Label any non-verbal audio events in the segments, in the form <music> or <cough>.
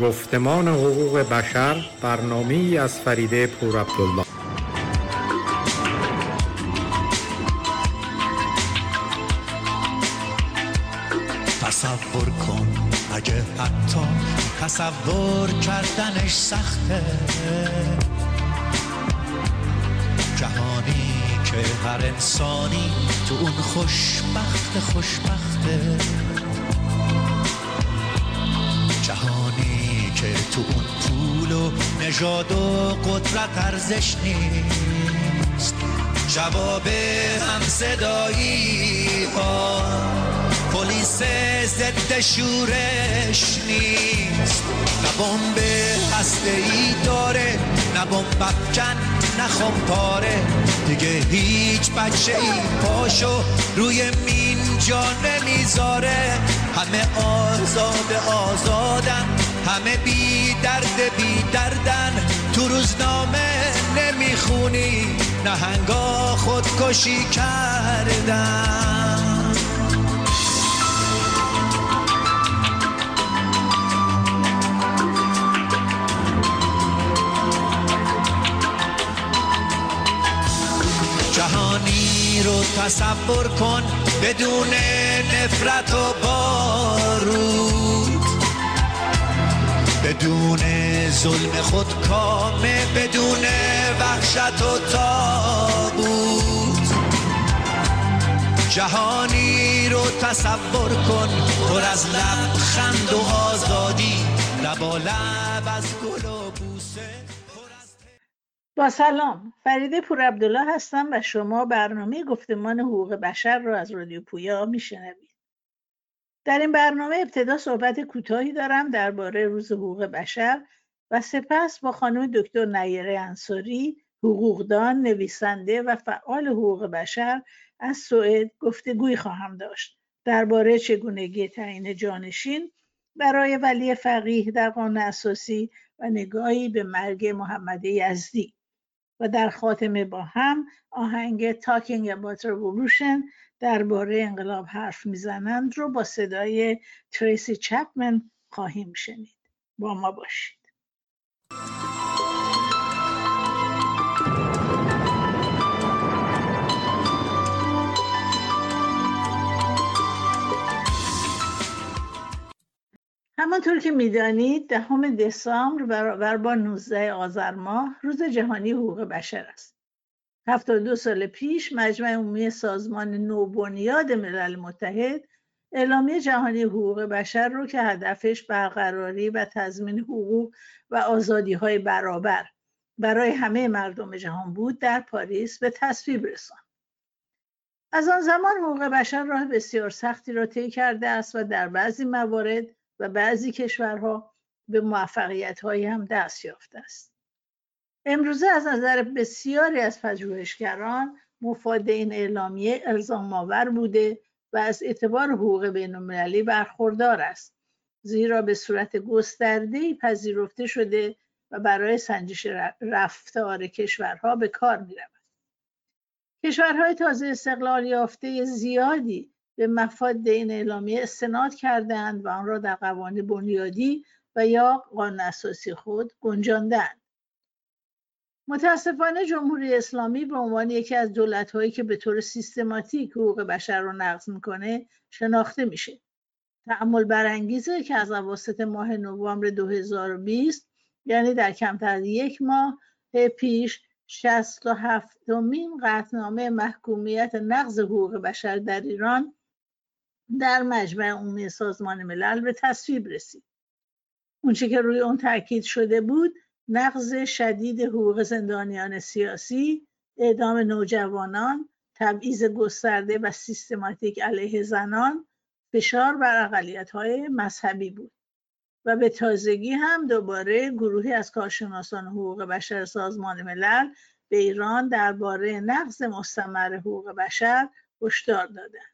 گفتمان حقوق بشر برنامه از فریده پور عبدالله. تصور کن اگه حتی تصور کردنش سخته. جهانی که هر انسانی تو اون خوشبخت خوشبخته. تو اون پول و نژاد و قدرت ارزش نیست. جواب هم صدایی ها پلیس ضد شورش نیست. نه بمب هسته ای داره نه بمب افکن نه پاره دیگه هیچ بچه ای پاشو روی مین جا نمی‌ذاره. همه آزاد آزادن همه بی درد بی دردن. تو روزنامه نمی‌خونی نهنگا خودکشی کردن. جهانی رو تصور کن بدون نفرت و بارود بدون ظلم خود کامه بدون وحشت و تابود جهانی رو تصور کن پر از لبخند و آزادی. لبا لب از گل و بوسه با سلام فریده پور عبدالله هستم و شما برنامه گفتمان حقوق بشر را از رادیو پویا میشنوید. در این برنامه ابتدا صحبت کوتاهی دارم درباره روز حقوق بشر و سپس با خانم دکتر نیره انصاری حقوقدان نویسنده و فعال حقوق بشر از سوئد گفتگوی خواهم داشت. درباره چگونگی تعیین جانشین برای ولی فقیه در قانون اساسی و نگاهی به مرگ محمد یزدی. و در خاتمه با هم آهنگ Talking About Revolution درباره انقلاب حرف می‌زنند رو با صدای تریسی چپمن خواهیم شنید. با ما باشید. همانطور که می‌دانید دهم دسامبر برابر با 19 آذر ماه روز جهانی حقوق بشر است. 72 سال پیش مجمع عمومی سازمان نوبنیاد ملل متحد اعلامیه جهانی حقوق بشر رو که هدفش برقراری و تضمین حقوق و آزادی های برابر برای همه مردم جهان بود در پاریس به تصویب رساند. از آن زمان حقوق بشر راه بسیار سختی را طی کرده است و در بعضی موارد و بعضی کشورها به موفقیت هایی هم دست یافته است. امروزه از نظر بسیاری از پژوهشگران مفاد این اعلامیه الزام آور بوده و از اعتبار حقوق بین المللی برخوردار است زیرا به صورت گسترده‌ای پذیرفته شده و برای سنجش رفتار کشورها به کار می رود. کشورهای تازه استقلال یافته زیادی به مفاد این اعلامیه استناد کردند و آن را در قوانین بنیادی و یا قانون اساسی خود گنجاندند متاسفانه جمهوری اسلامی به عنوان یکی از دولت‌هایی که به طور سیستماتیک حقوق بشر را نقض می‌کنه شناخته میشه. تعمل برانگیزه که از اواسط ماه نوامبر 2020 یعنی در کمتر از یک ماه پیش 67 مین قطعنامه محکومیت نقض حقوق بشر در ایران در مجمع عمومی سازمان ملل به تصویب رسید. اونچه که روی اون تاکید شده بود نقض شدید حقوق زندانیان سیاسی اعدام نوجوانان تبعیض گسترده و سیستماتیک علیه زنان فشار بر اقلیت‌های مذهبی بود و به تازگی هم دوباره گروهی از کارشناسان حقوق بشر سازمان ملل به ایران درباره نقض مستمر حقوق بشر هشدار دادند.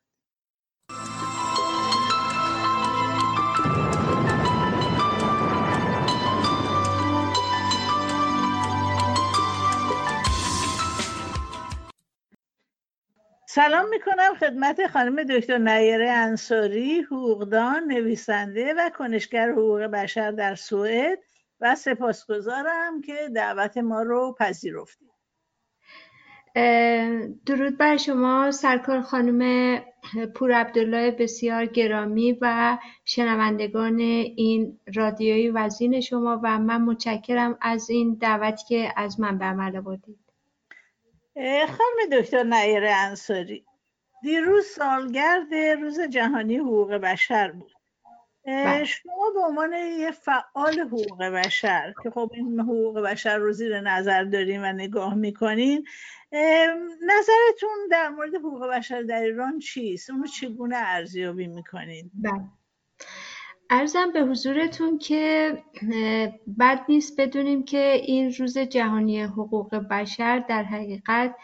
سلام می‌کنم خدمت خانم دکتر نیره انصاری حقوقدان نویسنده و کنشگر حقوق بشر در سوئد و سپاسگزارم که دعوت ما رو پذیرفتید. درود بر شما سرکار خانم پور عبدالله بسیار گرامی و شنوندگان این رادیوی وزین شما و من متشکرم از این دعوتی که از من به عمل بودید خانم دکتر نعیر انصاری دیروز سالگرد روز جهانی حقوق بشر بود بله. شما به عنوان یه فعال حقوق بشر که خب این حقوق بشر رو زیر نظر داریم و نگاه می‌کنین نظرتون در مورد حقوق بشر در ایران چیست؟ اونو چگونه ارزیابی می‌کنین؟ بله ارزم به حضورتون که بد نیست بدونیم که این روز جهانی حقوق بشر در حقیقت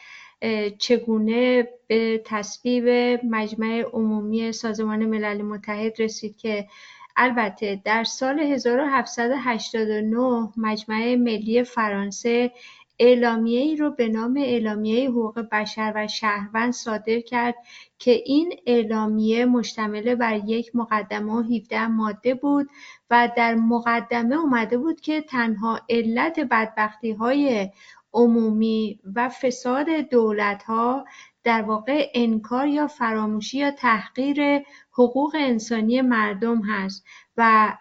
چگونه به تصویب مجمع عمومی سازمان ملل متحد رسید که البته در سال 1789 مجمع ملی فرانسه اعلامیه ای رو به نام اعلامیه حقوق بشر و شهروند صادر کرد که این اعلامیه مشتمل بر یک مقدمه و 17 ماده بود و در مقدمه اومده بود که تنها علت بدبختی های عمومی و فساد دولت ها در واقع انکار یا فراموشی یا تحقیر حقوق انسانی مردم هست و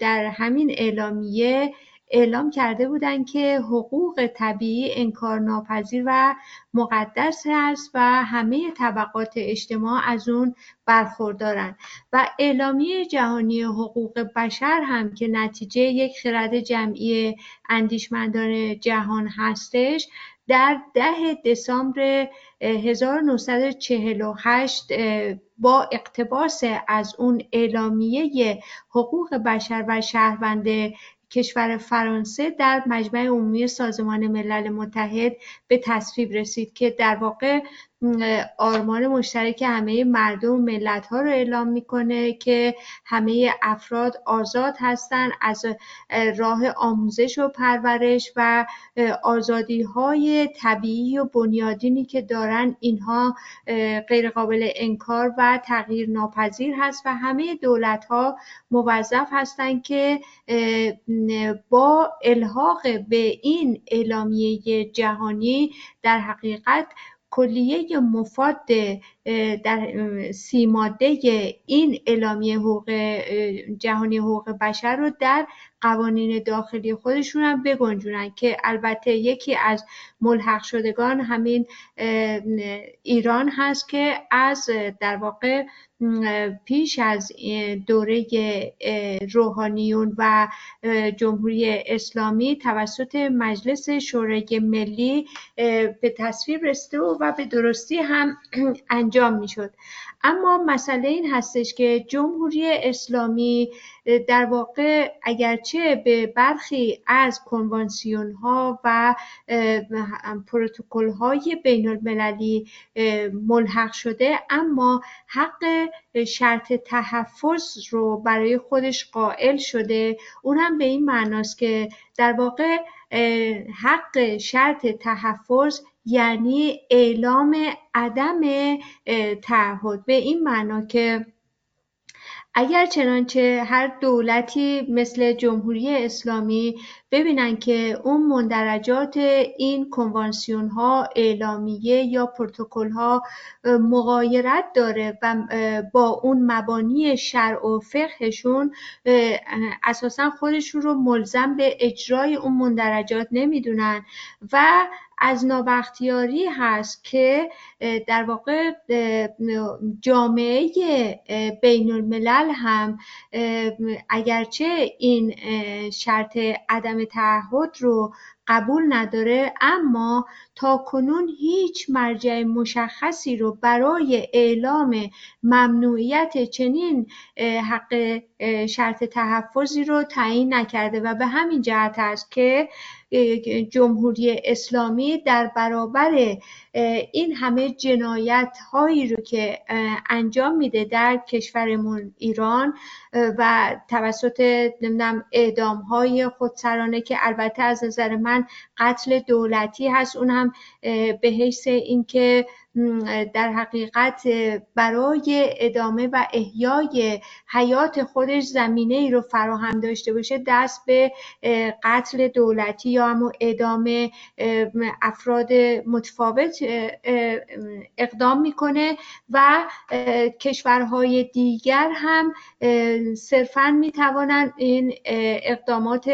در همین اعلامیه اعلام کرده بودند که حقوق طبیعی انکارناپذیر و مقدس است و همه طبقات اجتماع از اون برخوردارند. و اعلامیه جهانی حقوق بشر هم که نتیجه یک خرد جمعی اندیشمندان جهان هستش در ده دسامبر 1948 با اقتباس از اون اعلامیه حقوق بشر و شهروند کشور فرانسه در مجمع عمومی سازمان ملل متحد به تصویب رسید که در واقع آرمان مشترک همه مردم و ملت ها رو اعلام می‌کنه که همه افراد آزاد هستند از راه آموزش و پرورش و آزادی های طبیعی و بنیادینی که دارن. اینها غیر قابل انکار و تغییر ناپذیر هست و همه دولت ها موظف هستند که با الحاق به این اعلامیه جهانی در حقیقت کلیه مفاد در سی ماده این اعلامیه حقوق جهانی حقوق بشر رو در قوانین داخلی خودشون هم بگنجونن که البته یکی از ملحق شدگان همین ایران هست که از در واقع پیش از دوره روحانیون و جمهوری اسلامی توسط مجلس شورای ملی به تصویب رسیده و به درستی هم <clears throat> انجام می‌شد. اما مسئله این هستش که جمهوری اسلامی در واقع اگرچه به برخی از کنوانسیون ها و پروتکل های بین المللی ملحق شده اما حق شرط تحفظ رو برای خودش قائل شده. اون هم به این معناست که در واقع حق شرط تحفظ یعنی اعلام عدم تعهد به این معنا که اگر چنانچه هر دولتی مثل جمهوری اسلامی ببینن که اون مندرجات این کنوانسیون ها اعلامیه یا پروتکل ها مغایرت داره و با اون مبانی شرع و فقهشون اساسا خودشون رو ملزم به اجرای اون مندرجات نمی‌دونن و از نابختیاری هست که در واقع جامعه بین الملل هم اگرچه این شرط عدم تعهد رو قبول نداره اما تا کنون هیچ مرجع مشخصی رو برای اعلام ممنوعیت چنین حق شرط تحفظی رو تعیین نکرده و به همین جهت است که جمهوری اسلامی در برابر این همه جنایت هایی رو که انجام میده در کشورمون ایران و توسط نمی‌دونم اعدام های خودسرانه که البته از نظر من قتل دولتی هست اون هم به حیث اینکه در حقیقت برای ادامه و احیای حیات خودش زمینه ای رو فراهم داشته باشه دست به قتل دولتی یا همون ادامه افراد متفاوت اقدام می‌کنه و کشورهای دیگر هم صرفا می‌توانند این اقدامات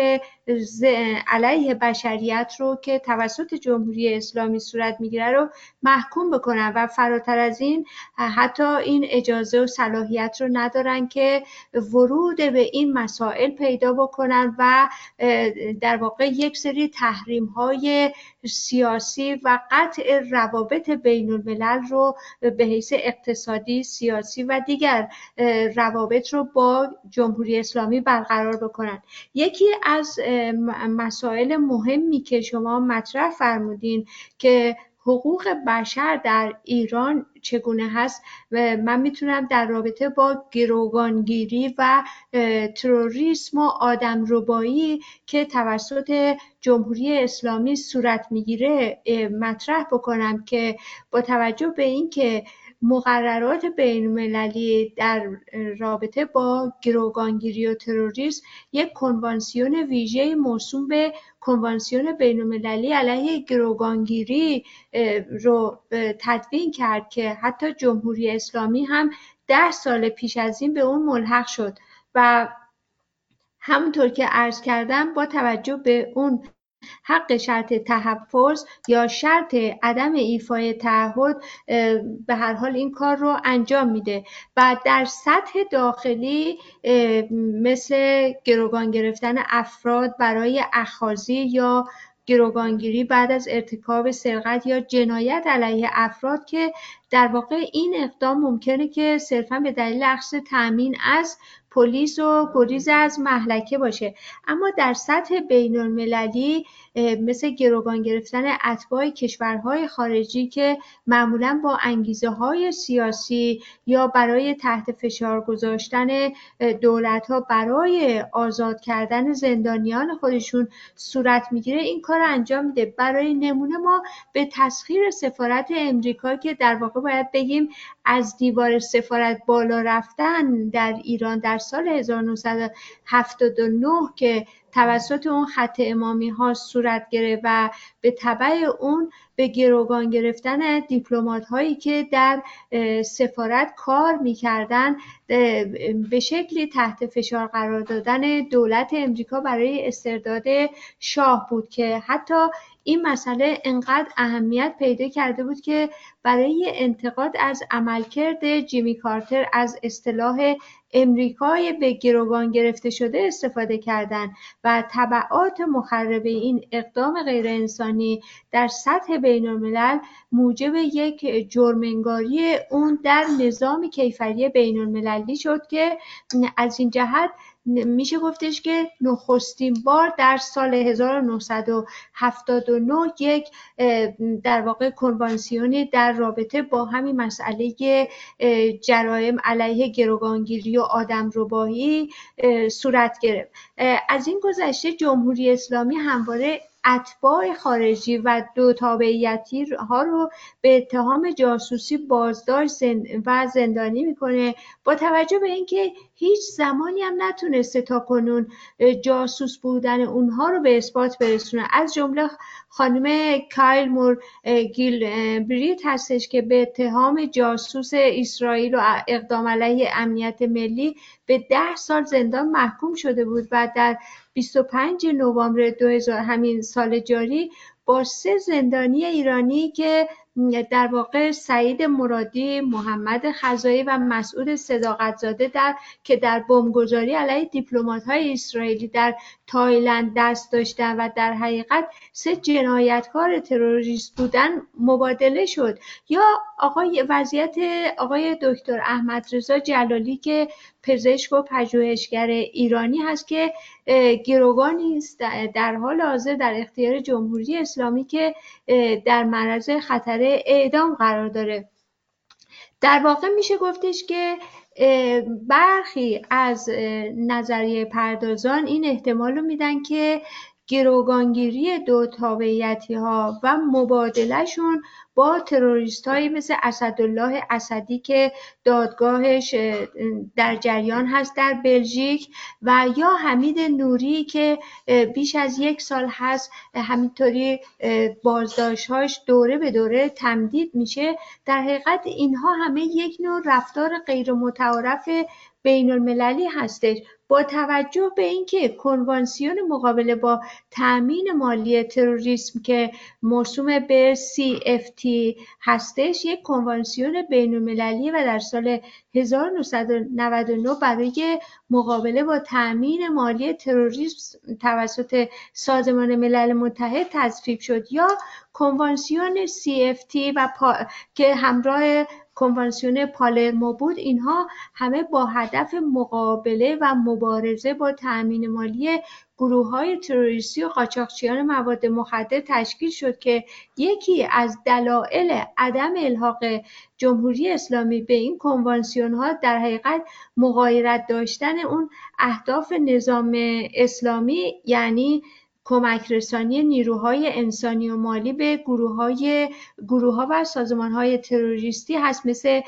علیه بشریت رو که توسط جمهوری اسلامی صورت می‌گیره رو محکوم بکنن و فراتر از این حتی این اجازه و صلاحیت رو ندارن که ورود به این مسائل پیدا بکنن و در واقع یک سری تحریم های سیاسی و قطع روابط بین الملل رو به حیث اقتصادی، سیاسی و دیگر روابط رو با جمهوری اسلامی برقرار بکنن. یکی از مسائل مهمی که شما مطرح فرمودین که حقوق بشر در ایران چگونه هست من می‌تونم در رابطه با گروگانگیری و تروریسم و آدم ربایی که توسط جمهوری اسلامی صورت می‌گیره مطرح بکنم که با توجه به اینکه مقررات بینالمللی در رابطه با گروگانگیری و تروریسم یک کنوانسیون ویژه موسوم به کنوانسیون بینالمللی علیه گروگانگیری رو تدوین کرد که حتی جمهوری اسلامی هم ده سال پیش از این به اون ملحق شد و همونطور که عرض کردم با توجه به اون حق شرط تحفظ یا شرط عدم ایفای تعهد به هر حال این کار رو انجام میده. و در سطح داخلی مثل گروگان گرفتن افراد برای اخازی یا گروگانگیری بعد از ارتکاب سرقت یا جنایت علیه افراد که در واقع این اقدام ممکنه که صرفا به دلیل اخذ تأمین از پلیس و گریز از محلکه باشه. اما در سطح بین المللی مثل گروگان گرفتن اتباع کشورهای خارجی که معمولا با انگیزه های سیاسی یا برای تحت فشار گذاشتن دولت ها برای آزاد کردن زندانیان خودشون صورت می‌گیره این کار انجام میده. برای نمونه ما به تسخیر سفارت امریکا که در واقع باید بگیم از دیوار سفارت بالا رفتن در ایران در سال 1979 که توسط اون خط امامی ها صورت گرفت و به طبع اون به گروگان گرفتن دیپلمات هایی که در سفارت کار می‌کردن به شکلی تحت فشار قرار دادن دولت امریکا برای استرداد شاه بود که حتی این مسئله انقدر اهمیت پیدا کرده بود که برای انتقاد از عملکرد جیمی کارتر از اصطلاح امریکای به گروگان گرفته شده استفاده کردند و طبعات مخرب این اقدام غیر انسانی در سطح بین الملل موجب یک جرمنگاری اون در نظام کیفری بین المللی شد که از این جهت میشه گفتش که نخستین بار در سال 1979 یک در واقع کنوانسیونی در رابطه با همین مسئله جرایم علیه گروگانگیری و آدم ربایی صورت گرفت. از این گذشته جمهوری اسلامی همواره اتباع خارجی و دو تابعیتی ها رو به اتهام جاسوسی بازداشت و زندانی می‌کنه. با توجه به اینکه هیچ زمانی هم نتونسته تا کنون جاسوس بودن اونها رو به اثبات برسونه. از جمله خانم کایل مور گیل بریت هستش که به اتهام جاسوس اسرائیل و اقدام علیه امنیت ملی به ده سال زندان محکوم شده بود و در 25 نوامبر 2000 همین سال جاری با سه زندانی ایرانی که در واقع سعید مرادی، محمد خزایی و مسعود صداقتزاده در که در بمبگذاری علیه های اسرائیلی در تایلند دست داشتن و در حقیقت سه جنایتکار تروریست بودن مبادله شد. یا آقای وضعیت آقای دکتر احمد رضا جلالی که پزشک و پژوهشگر ایرانی هست که گروگانی است در حال حاضر در اختیار جمهوری اسلامی که در معرض خطر اعدام قرار داره. در واقع میشه گفتش که برخی از نظریه پردازان این احتمال رو میدن که گروگانگیری دو تابعیتی ها و مبادلهشون با تروریست هایی مثل اسدالله اسدی که دادگاهش در جریان هست در بلژیک و یا حمید نوری که بیش از یک سال هست همینطوری بازداشتهاش دوره به دوره تمدید میشه. در حقیقت اینها همه یک نوع رفتار غیر متعارف بین المللی هستش. با توجه به اینکه کنوانسیون مقابله با تأمین مالی تروریسم که مرسوم به CFT هستش یک کنوانسیون بین المللی و در سال 1999 برای مقابله با تأمین مالی تروریسم توسط سازمان ملل متحد تصویب شد یا کنوانسیون CFT و که همراه کنوانسیون پالرمو بود اینها همه با هدف مقابله و مبارزه با تأمین مالی گروه های تروریستی و قاچاقچیان مواد مخدر تشکیل شد که یکی از دلایل عدم الحاق جمهوری اسلامی به این کنوانسیون ها در حقیقت مغایرت داشتن اون اهداف نظام اسلامی یعنی کمک رسانی نیروهای انسانی و مالی به گروه‌های گروه‌ها و سازمان‌های تروریستی هست مثل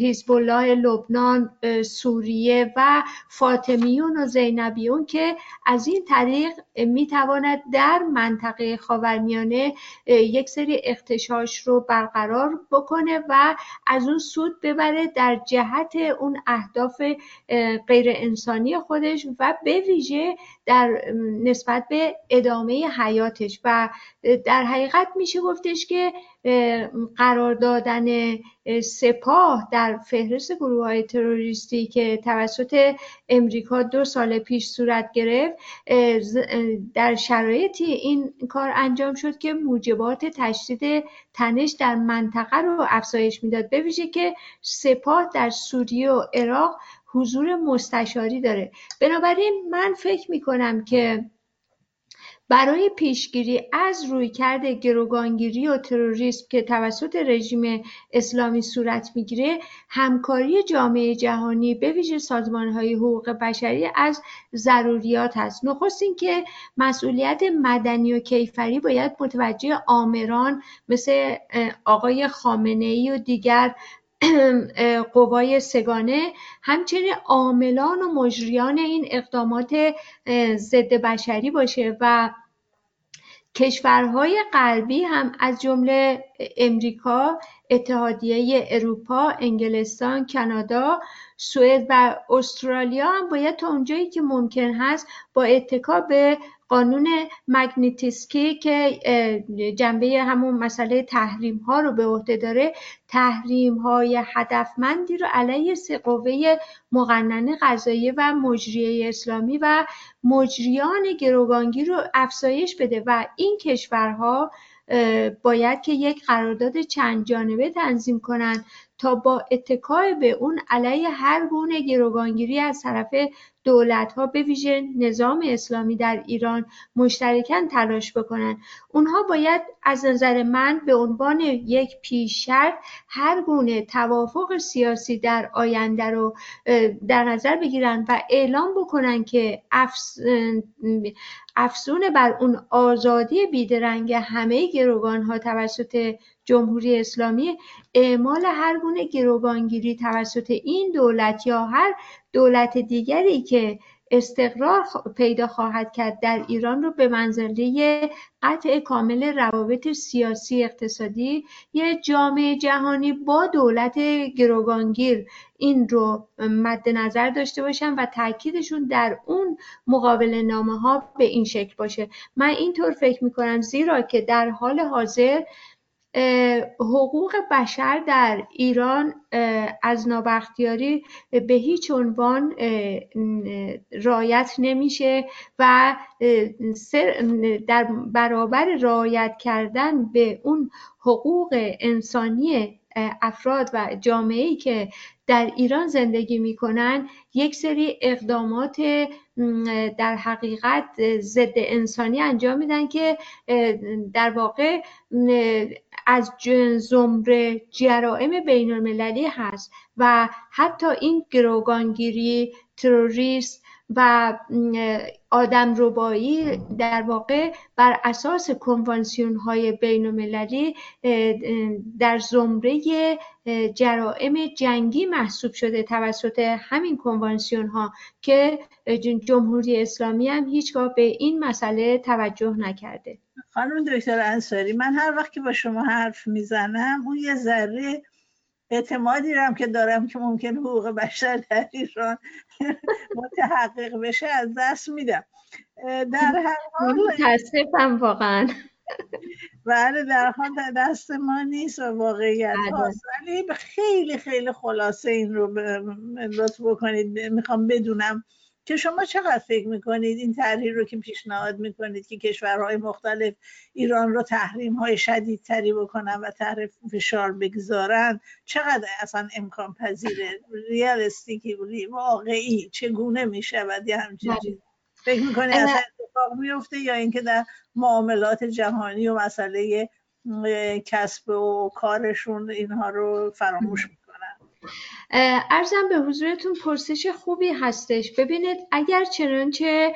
حزب الله لبنان، سوریه و فاطمیون و زینبیون که از این طریق می‌تواند در منطقه خاورمیانه یک سری اختشاش رو برقرار بکنه و از اون سود ببره در جهت اون اهداف غیر انسانی خودش و به ویژه در نسبت به ادامه حیاتش و در حقیقت میشه گفتش که قرار دادن سپاه در فهرست گروه های تروریستی که توسط امریکا دو سال پیش صورت گرفت در شرایطی این کار انجام شد که موجبات تشدید تنش در منطقه رو افزایش می‌داد. به ویژه که سپاه در سوریه و عراق حضور مستشاری داره. بنابراین من فکر می‌کنم که برای پیشگیری از رویکرد گروگانگیری و تروریسم که توسط رژیم اسلامی صورت می‌گیره همکاری جامعه جهانی به ویژه سازمانهای حقوق بشری از ضروریات است. نخست اینکه مسئولیت مدنی و کیفری باید متوجه آمران مثل آقای خامنه ای و دیگر قوای سگانه همچنین عاملان و مجریان این اقدامات ضد بشری باشه و کشورهای غربی هم از جمله امریکا، اتحادیه اروپا، انگلستان، کانادا، سوئد و استرالیا هم باید تا اونجایی که ممکن هست با اتکا به قانون مگنیتیسکی که جنبه همون مسئله تحریم ها رو به عهده داره تحریم های هدفمندی رو علیه سه قوه مقننه قضاییه و مجریه اسلامی و مجریان گروگانگی رو افزایش بده و این کشورها باید که یک قرارداد چند جانبه تنظیم کنند. تا با اتکای به اون علیه هر گونه گروگانگیری از طرف دولت‌ها ویژه نظام اسلامی در ایران مشترکاً تلاش بکنند اونها باید از نظر من به عنوان یک پیش شرط هر گونه توافق سیاسی در آینده رو در نظر بگیرن و اعلام بکنن که افزون بر اون آزادی بیدرنگ همه گروگان ها توسط جمهوری اسلامی اعمال هر گونه گروگانگیری توسط این دولت یا هر دولت دیگری که استقرار پیدا خواهد کرد در ایران رو به منزله قطع کامل روابط سیاسی اقتصادی یه جامعه جهانی با دولت گروگانگیر این رو مد نظر داشته باشن و تاکیدشون در اون مقابل نامه ها به این شکل باشه. من اینطور فکر می‌کنم زیرا که در حال حاضر حقوق بشر در ایران از نابختیاری به هیچ عنوان رایت نمیشه و در برابر رایت کردن به اون حقوق انسانی افراد و جامعه‌ای که در ایران زندگی می‌کنن یک سری اقدامات در حقیقت ضد انسانی انجام میدن که در واقع از زمره جرائم بین المللی هست و حتی این گروگانگیری تروریست و آدم ربایی در واقع بر اساس کنوانسیون های بین المللی در زمره جرائم جنگی محسوب شده توسط همین کنوانسیون ها که جمهوری اسلامی هم هیچگاه به این مسئله توجه نکرده. خانم دکتر انصاری من هر وقت که با شما حرف می‌زنم اون یه ذره اعتمادی هم که دارم که ممکن حقوق بشر در ایران <laughs> متحقق بشه از دست میدم. در هر حال متاسفم واقعا. بله در حال دست ما نیست و واقعیت بله. هاست. ولی خیلی خیلی خلاصه این رو لطف بکنید. می‌خوام بدونم که شما چقدر فکر می‌کنید این تحریر رو که پیشنهاد می‌کنید که کشورهای مختلف ایران رو تحریم های شدیدتری بکنن و تحت فشار بگذارن؟ چقدر اصلا امکان پذیره ریالستیکی واقعی چگونه می‌شود یه همچین بله. چیز فکر می‌کنید اصلا اتفاق میفته یا اینکه در معاملات جهانی و مسئله کسب و کارشون اینها رو فراموش ارزم به حضورتون پرسش خوبی هستش. ببینید اگر چنانچه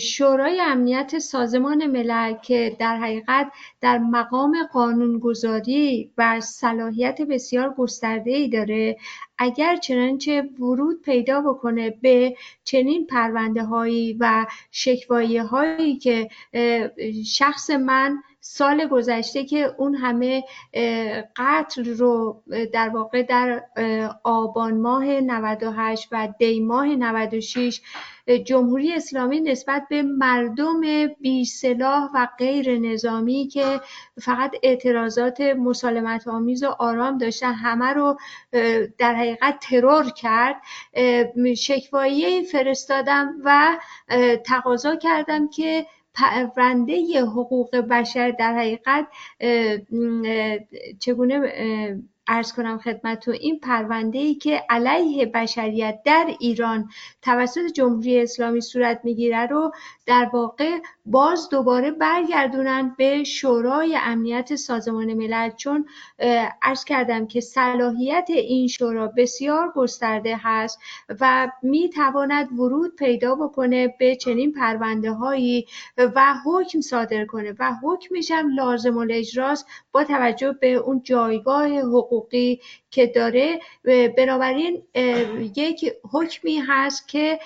شورای امنیت سازمان ملل که در حقیقت در مقام قانونگذاری و صلاحیت بسیار گسترده ای داره اگر چنانچه ورود پیدا بکنه به چنین پرونده هایی و شکوایی هایی که شخص من سال گذشته که اون همه قتل رو در واقع در آبان ماه 98 و دی ماه 96 جمهوری اسلامی نسبت به مردم بی سلاح و غیر نظامی که فقط اعتراضات مسالمت آمیز و آرام داشتن همه رو در حقیقت ترور کرد شکوایی فرستادم و تقاضا کردم که پرونده حقوق بشر در حقیقت چگونه ارز کنم خدمتتون این پرونده ای که علیه بشریت در ایران توسط جمهوری اسلامی صورت می‌گیره رو در واقع باز دوباره برگردونن به شورای امنیت سازمان ملل. چون ارز کردم که صلاحیت این شورا بسیار گسترده هست و می‌تواند ورود پیدا بکنه به چنین پرونده هایی و حکم صادر کنه. و حکمش هم لازم الاجراست با توجه به اون جایگاه حقوقی که داره بنابراین یک حکمی هست که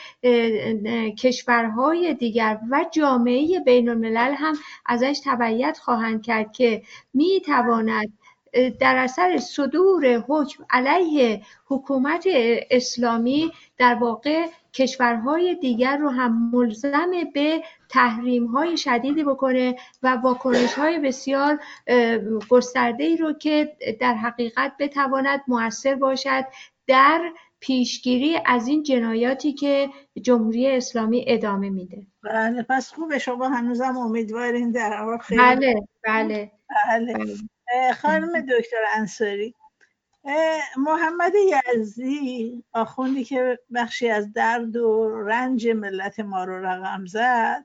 کشورهای دیگر و جامعه بین الملل هم ازش تبعیت خواهند کرد که می تواند در اثر صدور حکم علیه حکومت اسلامی در واقع کشورهای دیگر رو هم ملزم به تحریم های شدیدی بکنه و واکنش های بسیار گسترده ای رو که در حقیقت بتواند موثر باشد در پیشگیری از این جنایاتی که جمهوری اسلامی ادامه میده. بله پس خوبه. شما هنوزم امیدوارین در واقع بله بله. بله, بله. خانم دکتر انصاری. محمد یزدی آخوندی که بخشی از درد و رنج ملت ما رو رقم زد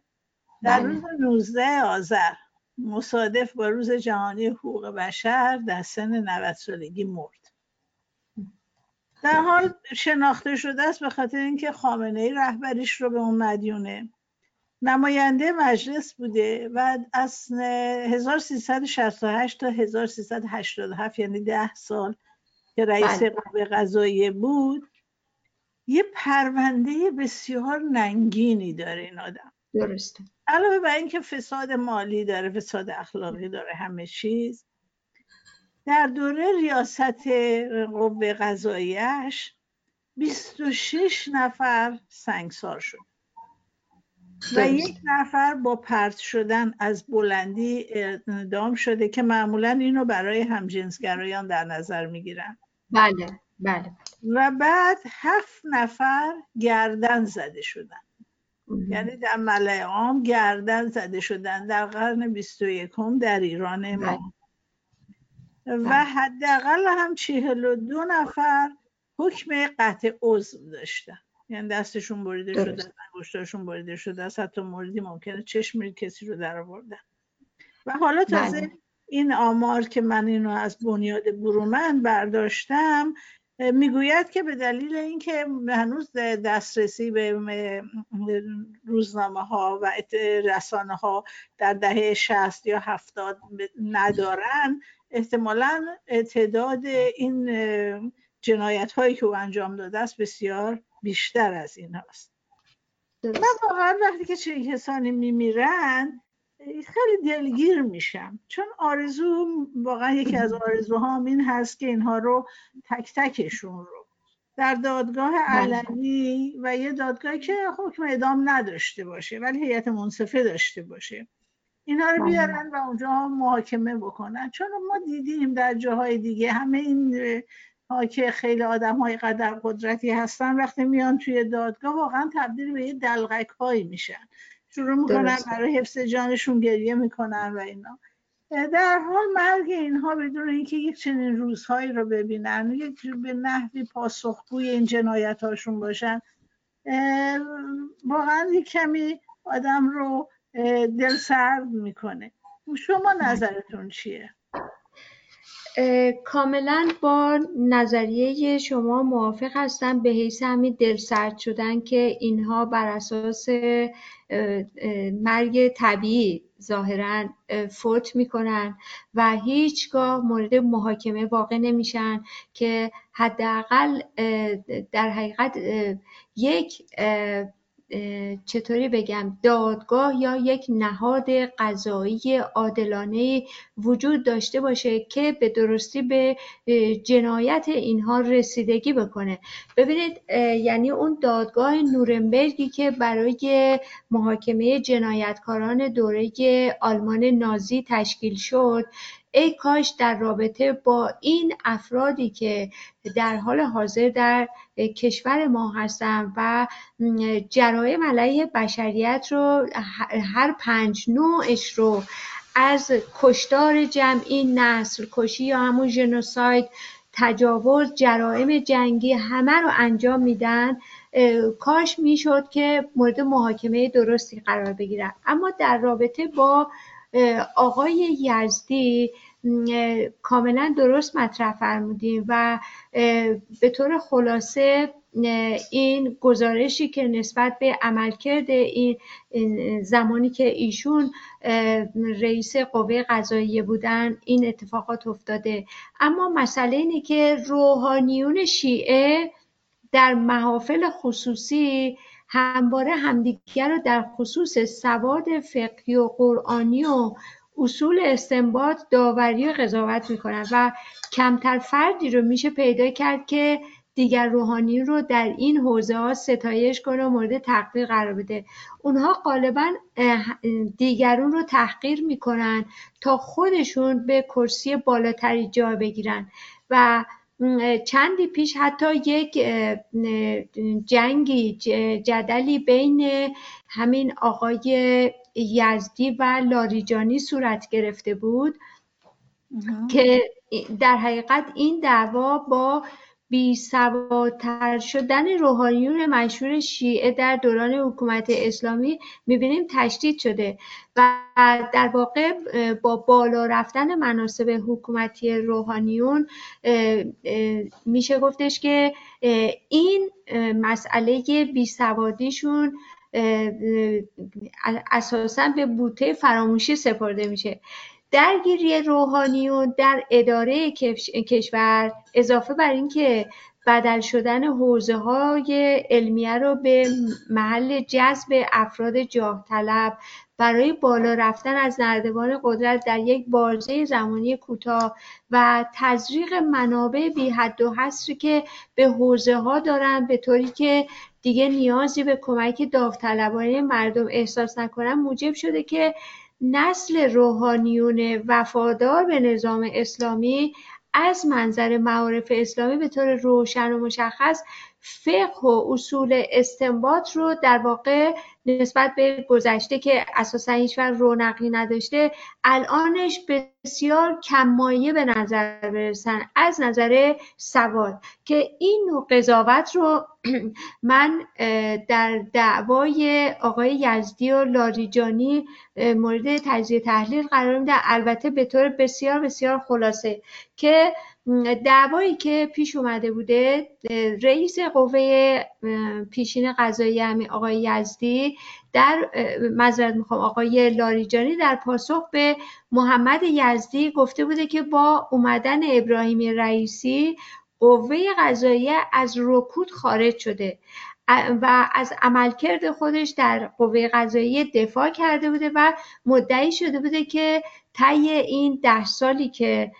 در بله. روز 19 آذر مصادف با روز جهانی حقوق بشر در سن 90 سالگی مرد در حال شناخته شده است به خاطر اینکه خامنه ای رهبریش رو به اون مدیونه نماینده مجلس بوده و از 1368 تا 1387 یعنی ده سال که رئیس بله. قوه قضاییه بود یه پرونده بسیار ننگینی داره این آدم. درسته. علاوه بر اینکه فساد مالی داره فساد اخلاقی داره همه چیز در دوره ریاست قوه قضاییش 26 نفر سنگسار شد. و یک نفر با پرت شدن از بلندی اعدام شده که معمولا اینو برای همجنسگرایان در نظر می‌گیرن. بله بله و بعد هفت نفر گردن زده شدن. یعنی در ملع عام گردن زده شدن در قرن 21 در ایران ما. بله. و بله. حداقل هم چهل و دو نفر حکم قطع عضو داشتن. یعنی دستشون بریده شده انگشتاشون بریده شده است حتی موردی ممکنه چشم کسی رو در آوردن. و حالا تازه بله. این آمار که من اینو از بنیاد برومن برداشتم می‌گوید که به دلیل اینکه هنوز دسترسی به روزنامه ها و رسانه ها در دهه 60 یا 70 ندارن احتمالا تعداد این جنایت هایی که او انجام داده است بسیار بیشتر از این هست من واقعا وقتی که چه کسانی میمیرن خیلی دلگیر میشم. چون آرزو واقعا یکی از آرزوهام این هست که اینها رو تک تکشون رو. در دادگاه بله. علنی و یه دادگاهی که حکم اعدام نداشته باشه ولی هیئت منصفه داشته باشه. اینا رو بله. بیارن و اونجا محاکمه بکنن. چون ما دیدیم در جاهای دیگه همه این ها که خیلی آدم های قدر قدرتی هستن وقتی میان توی دادگاه واقعا تبدیل به یه دلغک هایی میشن. شروع می‌کنن برای حفظ جانشون گریه می‌کنن و اینا. در حال مرگ اینها بدون اینکه یک چنین روزهایی رو ببینن یک به نحوی پاسخگوی این جنایت هاشون باشن واقعا یک کمی آدم رو دل سرد می‌کنه. شما نظرتون چیه؟ کاملا با نظریه شما موافق هستم. به حیث همین دلسرد شدن که اینها بر اساس مرگ طبیعی ظاهرا فوت می‌کنن و هیچگاه مورد محاکمه واقع نمیشن که حداقل در حقیقت یک چطوری بگم دادگاه یا یک نهاد قضایی عادلانه وجود داشته باشه که به درستی به جنایت اینها رسیدگی بکنه. ببینید یعنی اون دادگاه نورنبرگی که برای محاکمه جنایتکاران دوره آلمان نازی تشکیل شد ای کاش در رابطه با این افرادی که در حال حاضر در کشور ما هستن و جرایم علیه بشریت رو هر پنج نوعش رو از کشتار جمعی نسل کشی یا همون ژنوساید تجاوز جرائم جنگی همه رو انجام میدن کاش می‌شد که مورد محاکمه درستی قرار بگیرن. اما در رابطه با آقای یزدی کاملا درست مطرح فرمودیم و به طور خلاصه این گزارشی که نسبت به عملکرد این زمانی که ایشون رئیس قوه قضاییه بودن این اتفاقات افتاده. اما مسئله اینه که روحانیون شیعه در محافل خصوصی همواره همدیگر رو در خصوص سواد فقهی و قرآنی و اصول استنباط داوری و قضاوت می‌کنن و کمتر فردی رو میشه پیدا کرد که دیگر روحانی رو در این حوزه ها ستایش کنه و مورد تحقیر قرار بده. اونها غالبا دیگرون رو تحقیر می‌کنن تا خودشون به کرسی بالاتری جا بگیرن و چندی پیش حتی یک جنگی جدلی بین همین آقای یزدی و لاریجانی صورت گرفته بود که در حقیقت این دعوا با بی سوادتر شدن روحانیون مشهور شیعه در دوران حکومت اسلامی می‌بینیم تشدید شده و در واقع با بالا رفتن مناسب حکومتی روحانیون میشه گفتش که این مسئله بیسوادیشون اساسا به بوته فراموشی سپرده میشه. درگیری روحانیون در اداره کشور اضافه بر اینکه بدل شدن حوزه های علمیه رو به محل جذب افراد جاه طلب برای بالا رفتن از نردبان قدرت در یک بازه زمانی کوتاه و تزریق منابع بی حد و حصری که به حوزه ها دارند به طوری که دیگه نیازی به کمک داوطلبانه مردم احساس نکنن موجب شده که نسل روحانیون وفادار به نظام اسلامی از منظر معارف اسلامی به طور روشن و مشخص فقه و اصول استنباط رو در واقع نسبت به گذشته که اساسا هیچ رونقی نداشته الانش بسیار کمایه به نظر برسن از نظر سواد. که این قضاوت رو <clears throat> من در دعوای آقای یزدی و لاریجانی مورد تجزیه تحلیل قرار میدم. البته به طور بسیار بسیار خلاصه که دعوایی که پیش اومده بوده رئیس قوه پیشین قضایی همین آقای یزدی در مذارت می‌خوام آقای لاریجانی در پاسخ به محمد یزدی گفته بوده که با اومدن ابراهیم رئیسی قوه قضاییه از رکود خارج شده. و از عملکرد خودش در قوه قضاییه دفاع کرده بوده و مدعی شده بوده که طی این ده سالی که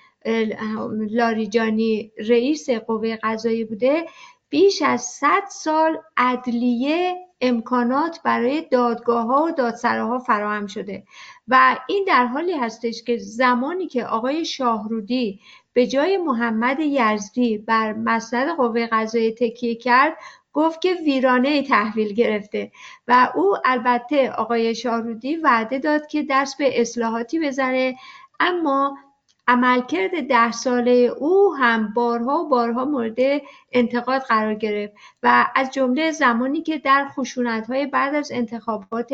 لاریجانی رئیس قوه قضایی بوده بیش از 100 سال عدلیه امکانات برای دادگاه ها و دادسراها فراهم شده و این در حالی هستش که زمانی که آقای شاهرودی به جای محمد یزدی بر مسند قوه قضایی تکیه کرد گفت که ویرانه تحویل گرفته و او البته آقای شاهرودی وعده داد که دست به اصلاحاتی بزنه اما عملکرد ده ساله او هم بارها و بارها مورد انتقاد قرار گرفت و از جمله زمانی که در خشونت‌های بعد از انتخابات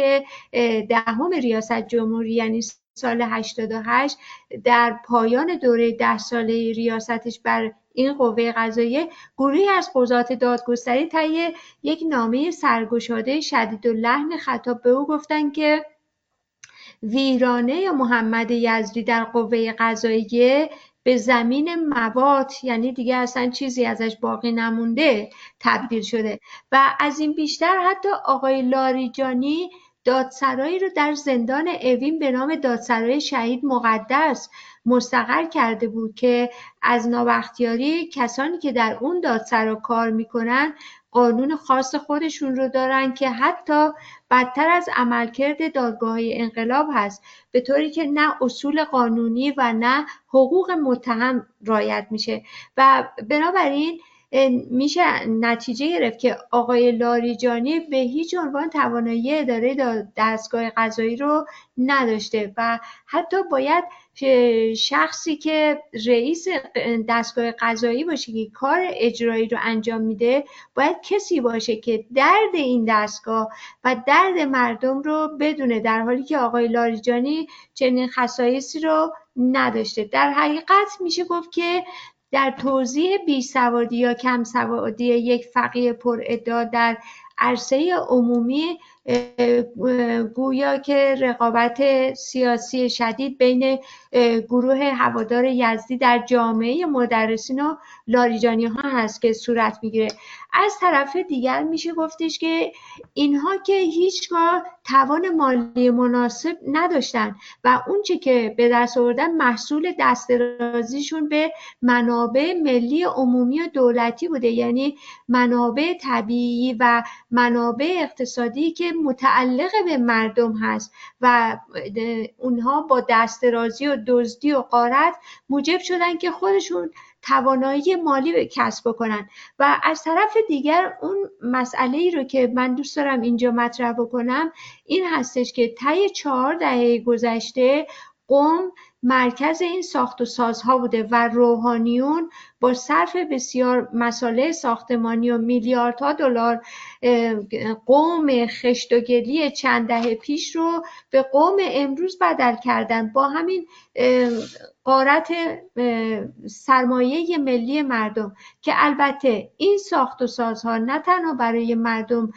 دهم ریاست جمهوری یعنی سال 88 در پایان دوره ده ساله ریاستش بر این قوه قضاییه گروهی از قضات دادگستری طی یک نامه سرگشاده شدید و لحن خطاب به او گفتند که ویرانه محمد یزدی در قوه قضاییه به زمین موات یعنی دیگه اصلا چیزی ازش باقی نمونده تبدیل شده. و از این بیشتر حتی آقای لاریجانی دادسرایی رو در زندان اوین به نام دادسرای شهید مقدس مستقر کرده بود که از نابختیاری کسانی که در اون دادسرا کار می‌کنن قانون خاص خودشون رو دارن که حتی بدتر از عملکرد های انقلاب هست به طوری که نه اصول قانونی و نه حقوق متهم رایت میشه. و بنابراین میشه نتیجه گرفت که آقای لاریجانی به هیچ عنوان توانایی اداره دستگاه قضایی رو نداشته و حتی باید شخصی که رئیس دستگاه قضایی باشه که کار اجرایی رو انجام میده باید کسی باشه که درد این دستگاه و درد مردم رو بدونه در حالی که آقای لاریجانی چنین خصایصی رو نداشته. در حقیقت میشه گفت که در توضیح بیسوادی یا کم سوادی یک فقیه پر ادعا در عرصه عمومی گویا که رقابت سیاسی شدید بین گروه هوادار یزدی در جامعه مدرسین و لاریجانی ها هست که صورت می‌گیره. از طرف دیگر میشه گفتش که اینها که هیچگاه توان مالی مناسب نداشتن و اونچه که به دست آوردن محصول دسترازیشون به منابع ملی عمومی و دولتی بوده. یعنی منابع طبیعی و منابع اقتصادی که متعلق به مردم هست و اونها با دسترازی و دزدی و قارت موجب شدن که خودشون توانایی مالی کسب بکنن. و از طرف دیگر اون مسئله ای رو که من دوست دارم اینجا مطرح بکنم این هستش که طی چهار دهه گذشته قوم مرکز این ساخت و سازها بوده و روحانیون با صرف بسیار مساله ساختمانی و میلیاردها دلار قوم خشتوگلی چند دهه پیش رو به قوم امروز بدل کردن. با همین قارت سرمایه ملی مردم که البته این ساخت و سازها نه تنها برای مردم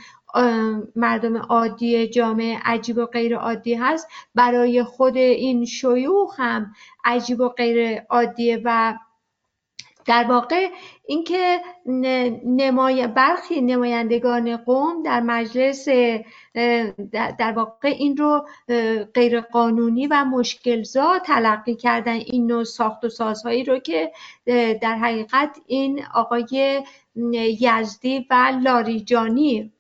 مردم عادی جامعه عجیب و غیر عادی هست برای خود این شیوخ هم عجیب و غیر عادیه و در واقع اینکه نمای برخی نمایندگان قوم در مجلس در واقع این رو غیر قانونی و مشکلزا تلقی کردن این نوع ساخت و سازهایی رو که در حقیقت این آقای یزدی و لاریجانی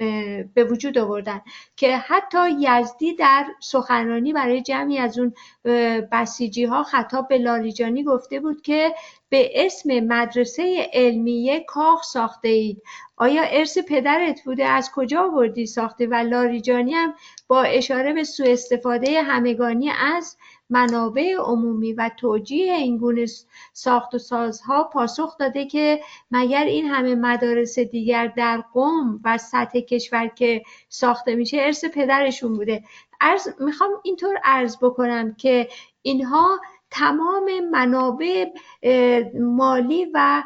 به وجود آوردن که حتی یزدی در سخنرانی برای جمعی از اون بسیجی ها خطاب به لاریجانی گفته بود که به اسم مدرسه علمیه کاخ ساخته اید آیا ارث پدرت بوده؟ از کجا آوردی ساخته؟ و لاریجانی هم با اشاره به سوء استفاده همگانی از منابع عمومی و توجیه این گونه ساخت و سازها پاسخ داده که مگر این همه مدارس دیگر در قم و سطح کشور که ساخته میشه ارث پدرشون بوده؟ ارز می‌خوام اینطور عرض بکنم که اینها تمام منابع مالی و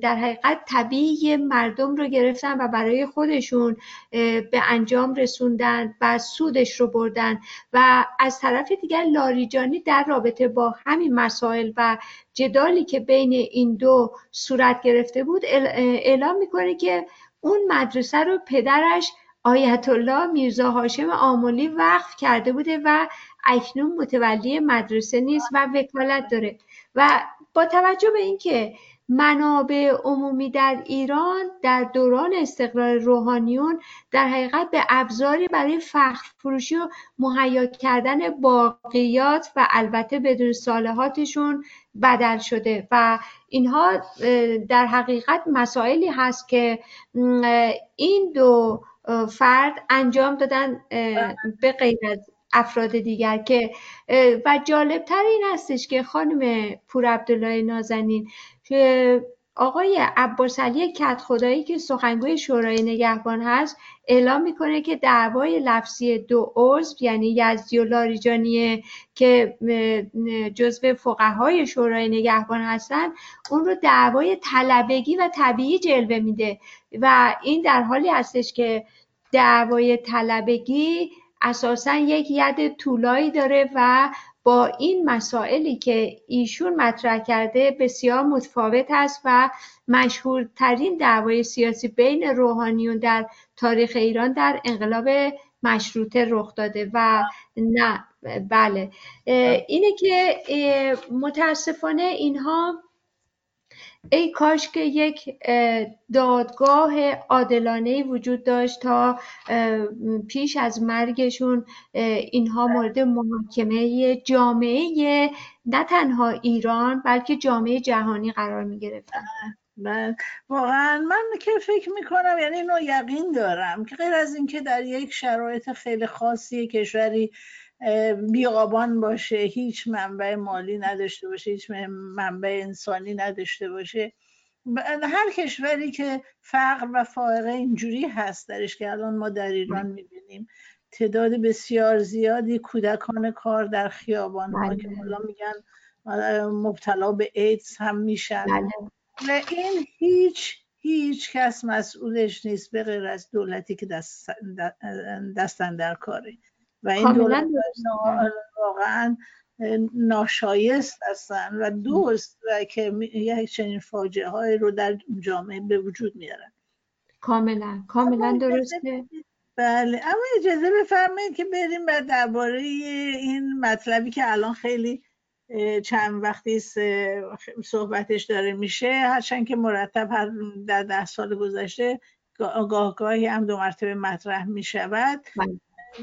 در حقیقت طبیعی مردم رو گرفتن و برای خودشون به انجام رسوندن و سودش رو بردن. و از طرف دیگر لاریجانی در رابطه با همین مسائل و جدالی که بین این دو صورت گرفته بود اعلام می‌کنه که اون مدرسه رو پدرش آیت الله میرزا هاشم آملی وقف کرده بوده و اکنون متولی مدرسه نیست و وکالت داره. و با توجه به اینکه منابع عمومی در ایران در دوران استقرار روحانیون در حقیقت به ابزاری برای فخر فروشی و مهیا کردن باقیات و البته بدون صالحاتشون بدل شده و اینها در حقیقت مسائلی هست که این دو فرد انجام دادن به غیر از افراد دیگر که و جالبتر این هستش که خانم پور عبدالله نازنین آقای عباس علی کت خدایی که سخنگوی شورای نگهبان هست اعلام می‌کنه که دعوای لفظی دو عضو یعنی یزدی و لاریجانیه که جزو فقهای شورای نگهبان هستن اون رو دعوای طلبگی و طبیعی جلوه میده. و این در حالی هستش که دعوای طلبگی اساسا یک ید طولایی داره و با این مسائلی که ایشون مطرح کرده بسیار متفاوت است و مشهورترین دعوای سیاسی بین روحانیون در تاریخ ایران در انقلاب مشروطه رخ داده و نه بله. اینه که متاسفانه اینها ای کاش که یک دادگاه عادلانه وجود داشت تا پیش از مرگشون اینها مورد محاکمه جامعه نه تنها ایران بلکه جامعه جهانی قرار می گرفتن بله. واقعا من که فکر می‌کنم یعنی اینو یقین دارم که غیر از اینکه در یک شرایط خیلی خاصی کشوری بیابان باشه هیچ منبع مالی نداشته باشه هیچ منبع انسانی نداشته باشه. هر کشوری که فقر و فائقه اینجوری هست درش که الان ما در ایران می‌بینیم تعداد بسیار زیادی کودکان کار در خیابان ها که حالا میگن مبتلا به ایدز هم میشن. بله. و این هیچ هیچ کس مسئولش نیست به غیر از دولتی که دست دستن در کاره و این دولت واقعا ناشایست هستن و دوست و که یک چنین فاجعه های رو در جامعه به وجود میارن. کاملا کاملا درسته. بله اما اجازه بفرمایید که بریم بعد درباره این مطلبی که الان خیلی چند وقتی صحبتش داره میشه هرچند که مرتب هر در ده سال گذشته گاه گاهی هم دو مرتبه مطرح می‌شود. بله.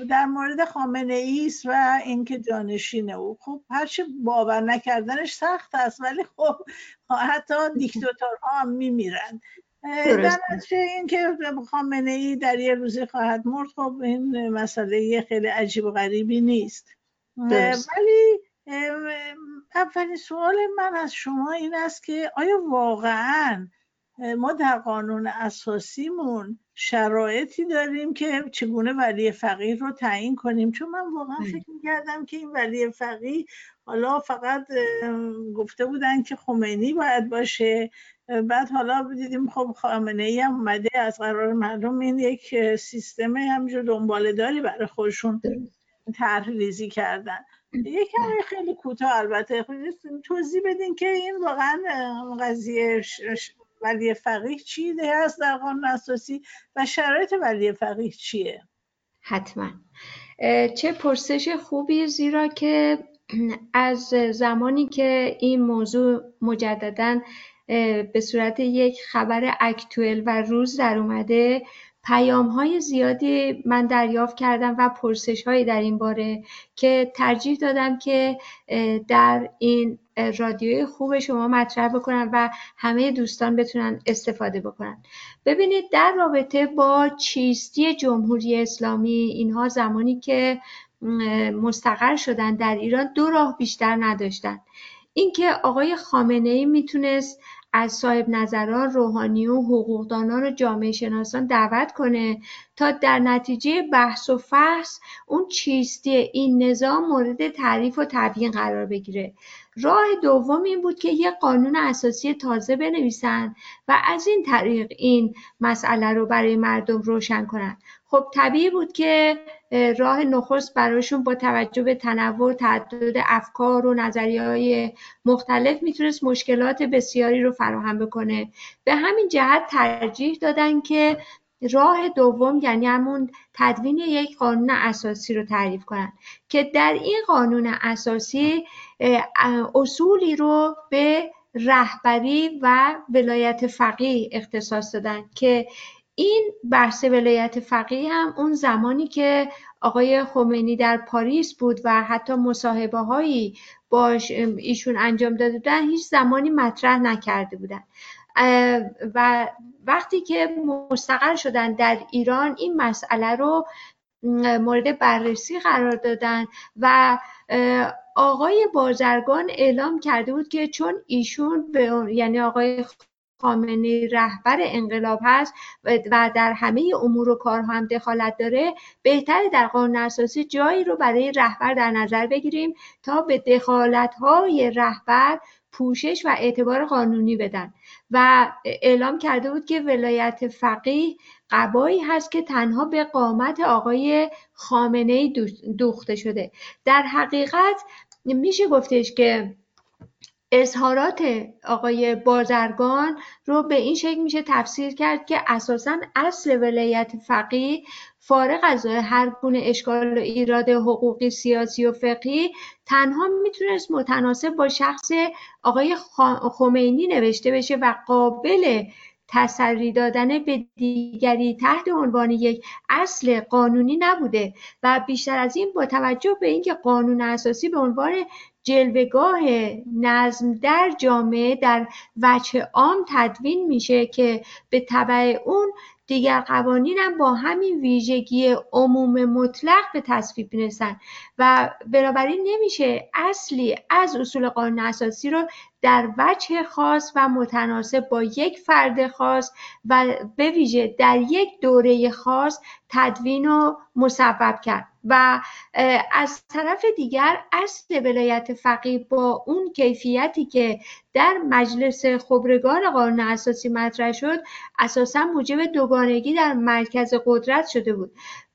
در مورد خامنه و اینکه جانشین او. خب هرچی باور نکردنش سخت است ولی خب حتی دیکتاتورها هم میمیرن. در این که خامنه ای در یه روزی خواهد مرد خب این مسئله خیلی عجیب و غریبی نیست. ولی اولین سوال من از شما این است که آیا واقعا ما در قانون اساسیمون شرایطی داریم که چگونه ولی فقیر رو تعیین کنیم. چون من واقعا فکر می‌کردم که این ولی فقیر حالا فقط گفته بودن که خمینی باید باشه. بعد حالا دیدیم خب خامنه ای هم اومده از قرار مردم این یک سیستم همینجور دنباله داری برای خودشون طرح ریزی کردن. یک خیلی کوتاه البته. توضیح بدین که این واقعا قضیه ولی فقیه چی هست در قانون اساسی و شرایط ولی فقیه چیه؟ حتما. چه پرسش خوبی زیرا که از زمانی که این موضوع مجددا به صورت یک خبر اکتوئل و روز در اومده پیام های زیادی من دریافت کردم و پرسش هایی در این باره که ترجیح دادم که در این رادیوی خوب شما مطرح بکنم و همه دوستان بتونن استفاده بکنن. ببینید در رابطه با چیستی جمهوری اسلامی اینها زمانی که مستقر شدن در ایران دو راه بیشتر نداشتن. اینکه آقای خامنه ای می‌تونست از صاحب نظران روحانی و حقوقدانان و جامعه شناسان دعوت کنه تا در نتیجه بحث و فحص اون چیستی این نظام مورد تعریف و تبیین قرار بگیره. راه دوم این بود که یه قانون اساسی تازه بنویسن و از این طریق این مسئله رو برای مردم روشن کنن. خب طبیعی بود که راه نخست براشون با توجه به تنوع تعدد افکار و نظریه های مختلف می‌تونست مشکلات بسیاری رو فراهم بکنه. به همین جهت ترجیح دادن که راه دوم یعنی همون تدوین یک قانون اساسی رو تعریف کنن که در این قانون اساسی اصولی رو به رهبری و ولایت فقیه اختصاص دادن که این بحث ولایت فقیه هم اون زمانی که آقای خمینی در پاریس بود و حتی مصاحبه هایی باش ایشون انجام داده بودن هیچ زمانی مطرح نکرده بودن. و وقتی که مستقر شدن در ایران این مسئله رو مورد بررسی قرار دادن و آقای بازرگان اعلام کرده بود که چون ایشون به یعنی آقای خامنه رهبر انقلاب هست و در همه امور و کارها هم دخالت داره بهتر در قانون اساسی جایی رو برای رهبر در نظر بگیریم تا به دخالت های رهبر پوشش و اعتبار قانونی بدن. و اعلام کرده بود که ولایت فقیه قبایی هست که تنها به قامت آقای خامنه دوخته شده. در حقیقت میشه گفتش که اظهارات آقای بازرگان رو به این شکل میشه تفسیر کرد که اساسا اصل ولایت فقیه فارغ از هر گونه اشکال و ایراد حقوقی سیاسی و فقهی تنها می‌تونست متناسب با شخص آقای خمینی نوشته بشه و قابل تسری دادن به دیگری تحت عنوان یک اصل قانونی نبوده و بیشتر از این با توجه به اینکه قانون اساسی به عنوان جلوگاه نظم در جامعه در وجه عام تدوین میشه که به طبع اون دیگر قوانین هم با همین ویژگی عموم مطلق به تصویب می‌رسن. و بنابراین نمیشه اصلی از اصول قانون اساسی رو در وجه خاص و متناسب با یک فرد خاص و به ویژه در یک دوره خاص تدوین و مصوب کرد و از طرف دیگر اصل ولایت فقیه با اون کیفیتی که در مجلس خبرگان قانون اساسی مطرح شد اساسا موجب دوگانگی در مرکز قدرت شده بود.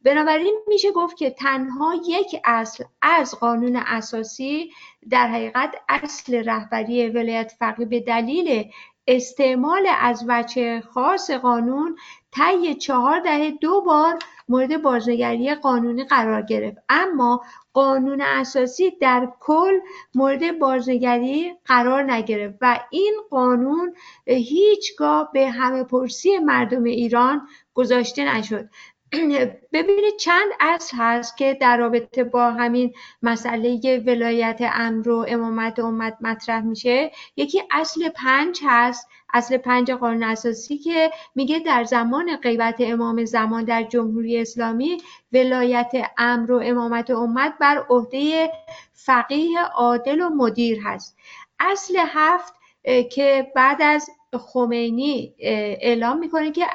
بنابراین میشه گفت که تنها یک اصل از قانون اساسی در حقیقت اصل رهبری ولایت فقیه به دلیل استعمال از وجه خاص قانون طی چهار دهه دو بار مورد بازنگری قانونی قرار گرفت. اما قانون اساسی در کل مورد بازنگری قرار نگرفت و این قانون هیچگاه به همه پرسی مردم ایران گذاشته نشد. ببینید چند اصل هست که در رابطه با همین مسئله ولایت امر و امامت امت مطرح میشه. یکی اصل پنج هست اصل پنج قانون اساسی که میگه در زمان غیبت امام زمان در جمهوری اسلامی ولایت امر و امامت امت بر عهده فقیه عادل و مدیر هست. اصل هفت که بعد از خمینی اعلام می‌کنه که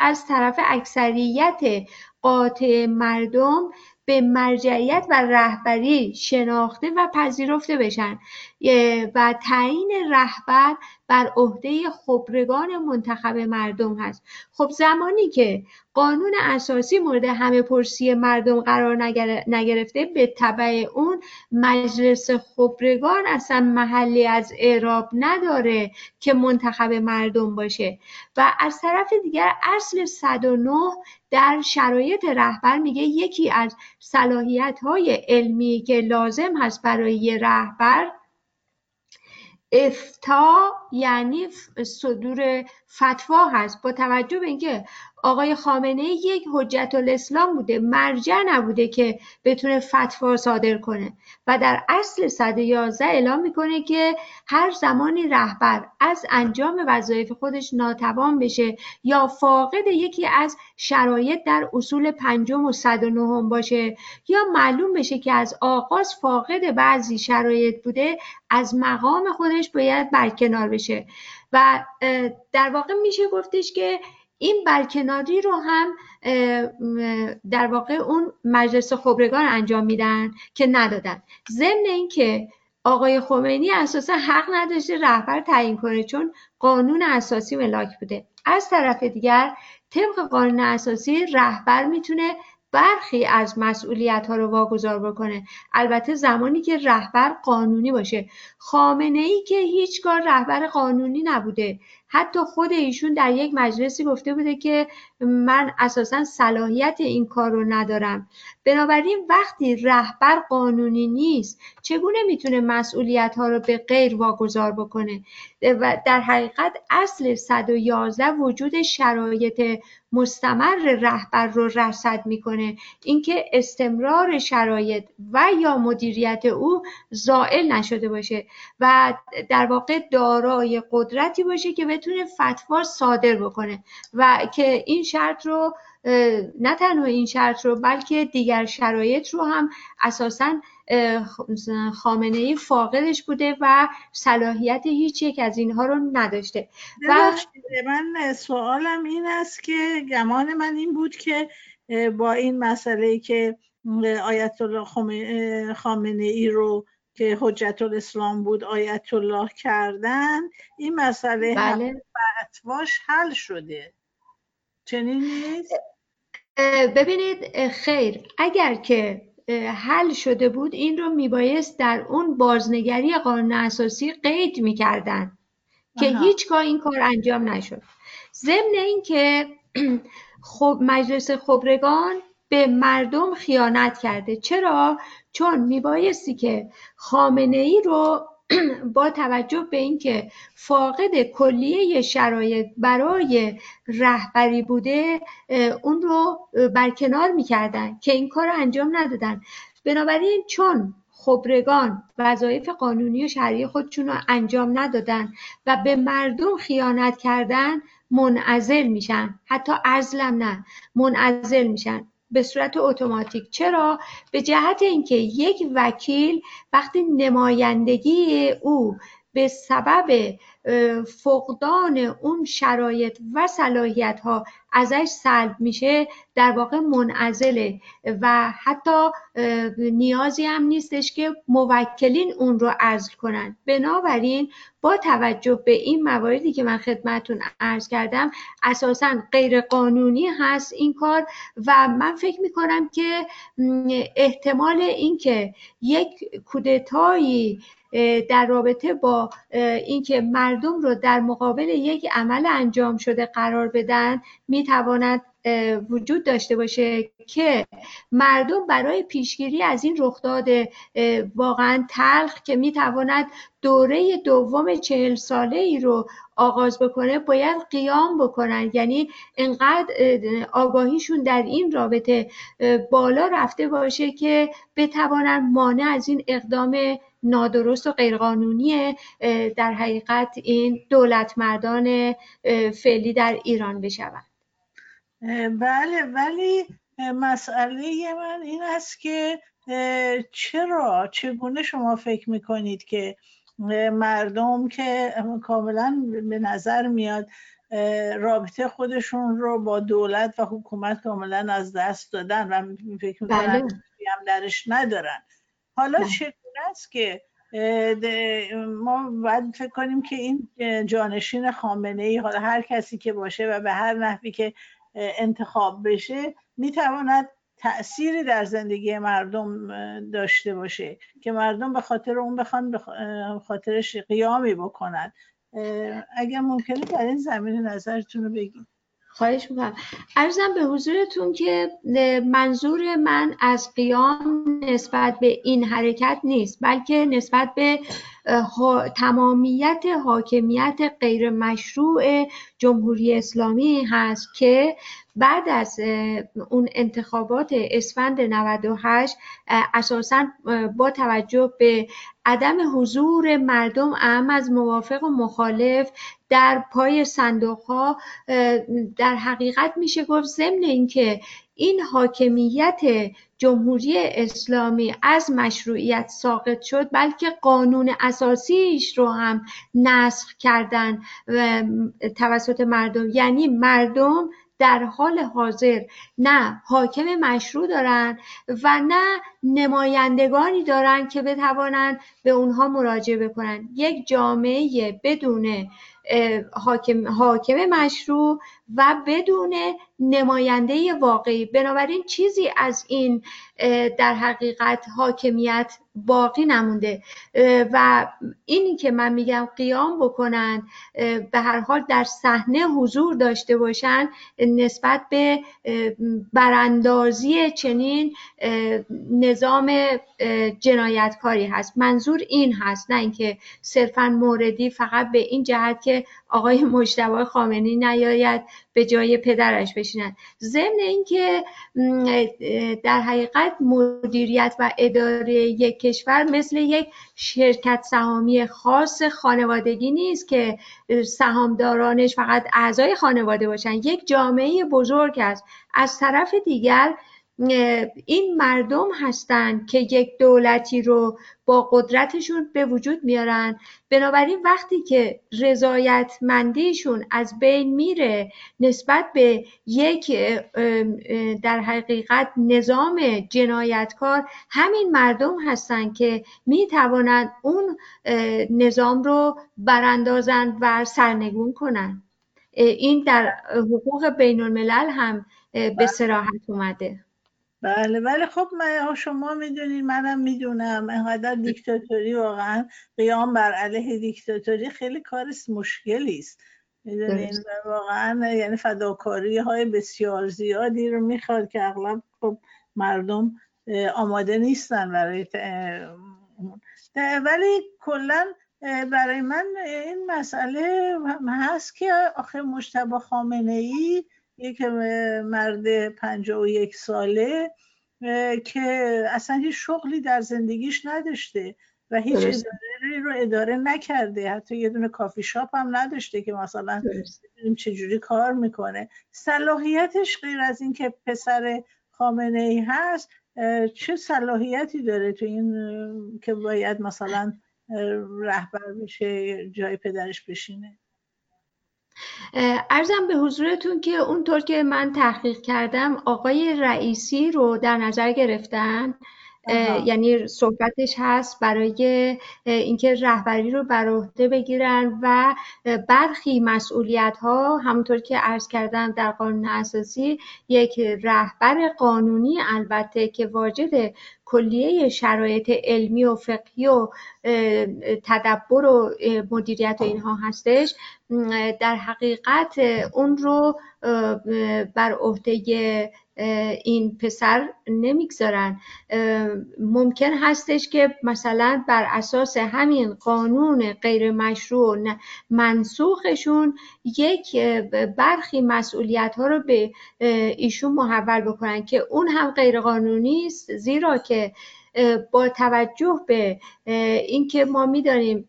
از طرف اکثریت قاطع مردم به مرجعیت و رهبری شناخته و پذیرفته بشن. و تعیین رهبر بر عهده خبرگان منتخب مردم هست. خب زمانی که قانون اساسی مورد همه پرسی مردم قرار نگرفته به طبع اون مجلس خبرگان اصلا محلی از اعراب نداره که منتخب مردم باشه. و از طرف دیگر اصل 109 در شرایط رهبر میگه یکی از صلاحیت های علمی که لازم هست برای رهبر افتا یعنی صدور فتوا هست. با توجه به اینکه آقای خامنه یک حجت الاسلام بوده مرجع نبوده که بتونه فتوا صادر کنه. و در اصل 111 اعلام می‌کنه که هر زمانی رهبر از انجام وظایف خودش ناتوان بشه یا فاقد یکی از شرایط در اصول پنجم و 109 باشه یا معلوم بشه که از آغاز فاقد بعضی شرایط بوده از مقام خودش باید برکنار بشه. و در واقع میشه گفتش که این برکناری رو هم در واقع اون مجلس خبرگان انجام میدن که ندادن. ضمن اینکه آقای خمینی اساسا حق نداشته رهبر تعیین کنه چون قانون اساسی ملاک بوده. از طرف دیگر طبق قانون اساسی رهبر می‌تونه برخی از مسئولیت ها رو واگذار بکنه. البته زمانی که رهبر قانونی باشه. خامنه ای که هیچگاه رهبر قانونی نبوده. حتی خود ایشون در یک مجلسی گفته بوده که من اساسا صلاحیت این کار رو ندارم. بنابراین وقتی رهبر قانونی نیست چگونه می‌تونه مسئولیت ها رو به غیر واگذار بکنه؟ و در حقیقت اصل 111 وجود شرایط مستمر رهبر رو رصد می‌کنه. اینکه استمرار شرایط و یا مدیریت او زائل نشده باشه و در واقع دارای قدرتی باشه که بتونه فتوا صادر بکنه و که این شرط رو نه تنها این شرط رو بلکه دیگر شرایط رو هم اساسا خامنه ای فاقدش بوده و صلاحیت هیچ یک از اینها رو نداشته و من سوالم این است که گمان من این بود که با این مسئله که آیت الله خامنه ای رو که حجت الاسلام بود آیت الله کردن این مسئله بله. حل شده چنین نیست؟ ببینید خیر. اگر که حل شده بود این رو میبایست در اون بازنگری قانون اساسی قید می‌کردن که هیچگاه این کار انجام نشد. ضمن اینکه <clears throat> خب مجلس خبرگان به مردم خیانت کرده. چرا؟ چون میبایستی که خامنه ای رو <clears throat> با توجه به اینکه فاقد کلیه شرایط برای رهبری بوده اون رو برکنار می‌کردن که این کار رو انجام ندادن. بنابراین چون خبرگان وظایف قانونی و شرعی خودشون رو انجام ندادن و به مردم خیانت کردن منعزل میشن. حتی ازلم نه منعزل میشن. به صورت اتوماتیک. چرا؟ به جهت اینکه یک وکیل وقتی نمایندگی او به سبب فقدان اون شرایط و صلاحیت ها ازش سلب میشه در واقع منعزله. و حتی نیازی هم نیستش که موکلین اون رو عزل کنن. بنابراین با توجه به این مواردی که من خدمتون عرض کردم اساسا غیر قانونی هست این کار و من فکر می‌کنم که احتمال اینکه یک کودتایی در رابطه با اینکه مردم رو در مقابل یک عمل انجام شده قرار بدن می‌تواند وجود داشته باشه که مردم برای پیشگیری از این رخداد واقعا تلخ که می‌تواند دوره دوم چهل ساله ای رو آغاز بکنه باید قیام بکنن. یعنی انقدر آگاهیشون در این رابطه بالا رفته باشه که بتوانند مانع از این اقدام نادرست و غیرقانونی در حقیقت این دولت مردان فعلی در ایران بشوند. بله ولی مسئله من این است که چرا چگونه شما فکر می‌کنید که مردم که کاملا به نظر میاد رابطه خودشون رو با دولت و حکومت کاملا از دست دادن و فکر می‌کنن بله. هم درش ندارن حالا بله. چگونه است که ما باید فکر کنیم که این جانشین خامنه ای حالا هر کسی که باشه و به هر نحوی که انتخاب بشه می‌تواند تأثیری در زندگی مردم داشته باشه که مردم به خاطر اون بخوان به خاطرش قیامی بکنند اگر ممکنه در این زمینه نظرتون رو بگید خواهش می‌کنم. ارزم به حضورتون که منظور من از قیام نسبت به این حرکت نیست بلکه نسبت به تمامیت حاکمیت غیر مشروع جمهوری اسلامی هست که بعد از اون انتخابات اسفند 98 اساسا با توجه به عدم حضور مردم اهم از موافق و مخالف در پای صندوق ها در حقیقت میشه گفت ضمن اینکه این حاکمیت جمهوری اسلامی از مشروعیت ساقط شد بلکه قانون اساسیش رو هم نسخ کردن توسط مردم. یعنی مردم در حال حاضر نه حاکم مشروع دارن و نه نمایندگانی دارن که بتوانند به اونها مراجعه بکنن. یک جامعه بدون حاکم, حاکم مشروع و بدون نماینده واقعی بنابراین چیزی از این در حقیقت حاکمیت باقی نمونده. و اینی که من میگم قیام بکنن به هر حال در صحنه حضور داشته باشن نسبت به براندازی چنین نظام جنایتکاری هست. منظور این هست نه اینکه صرفا موردی فقط به این جهت که آقای مجتبی خامنی نیاید به جای پدرش بشینند ضمن اینکه در حقیقت مدیریت و اداره یک کشور مثل یک شرکت سهامی خاص خانوادگی نیست که سهامدارانش فقط اعضای خانواده باشن. یک جامعه بزرگ است. از طرف دیگر این مردم هستند که یک دولتی رو با قدرتشون به وجود میارن. بنابراین وقتی که رضایتمندیشون از بین میره نسبت به یک در حقیقت نظام جنایتکار همین مردم هستند که می‌توانند اون نظام رو براندازن و سرنگون کنند این در حقوق بین الملل هم به سراحت اومده. بله ولی خب من شما می‌دونید منم می‌دونم. اینقدر دیکتاتوری واقعا قیام بر علیه دیکتاتوری خیلی کار مشکلی است می‌دونین واقعا یعنی فداکاری های بسیار زیادی رو می‌خواد که اغلب خب مردم آماده نیستن برای ولی کلا برای من این مسئله هست که آخه مشتبه خامنه ای یک مرد پنجاه و یک ساله که اصلا هیچ شغلی در زندگیش نداشته و هیچ اداره رو اداره نکرده. حتی یه دونه کافی شاپ هم نداشته که مثلا ببینیم چجوری کار می‌کنه. صلاحیتش غیر از اینکه پسر خامنه ای هست چه صلاحیتی داره تو این که باید مثلا رهبر بشه جای پدرش بشینه؟ ارزم به حضورتون که اونطور که من تحقیق کردم آقای رئیسی رو در نظر گرفتن. یعنی صحبتش هست برای اینکه رهبری رو بر عهده بگیرن و برخی مسئولیت ها همونطور که عرض کردم در قانون اساسی یک رهبر قانونی البته که واجد کلیه شرایط علمی و فقهی و تدبر و مدیریت و اینها هستش در حقیقت اون رو بر عهده این پسر نمی‌گذارن. ممکن هستش که مثلا بر اساس همین قانون غیر مشروع منسوخشون یک برخی مسئولیت ها رو به ایشون محول بکنن که اون هم غیر قانونی است. زیرا که با توجه به اینکه ما می‌دانیم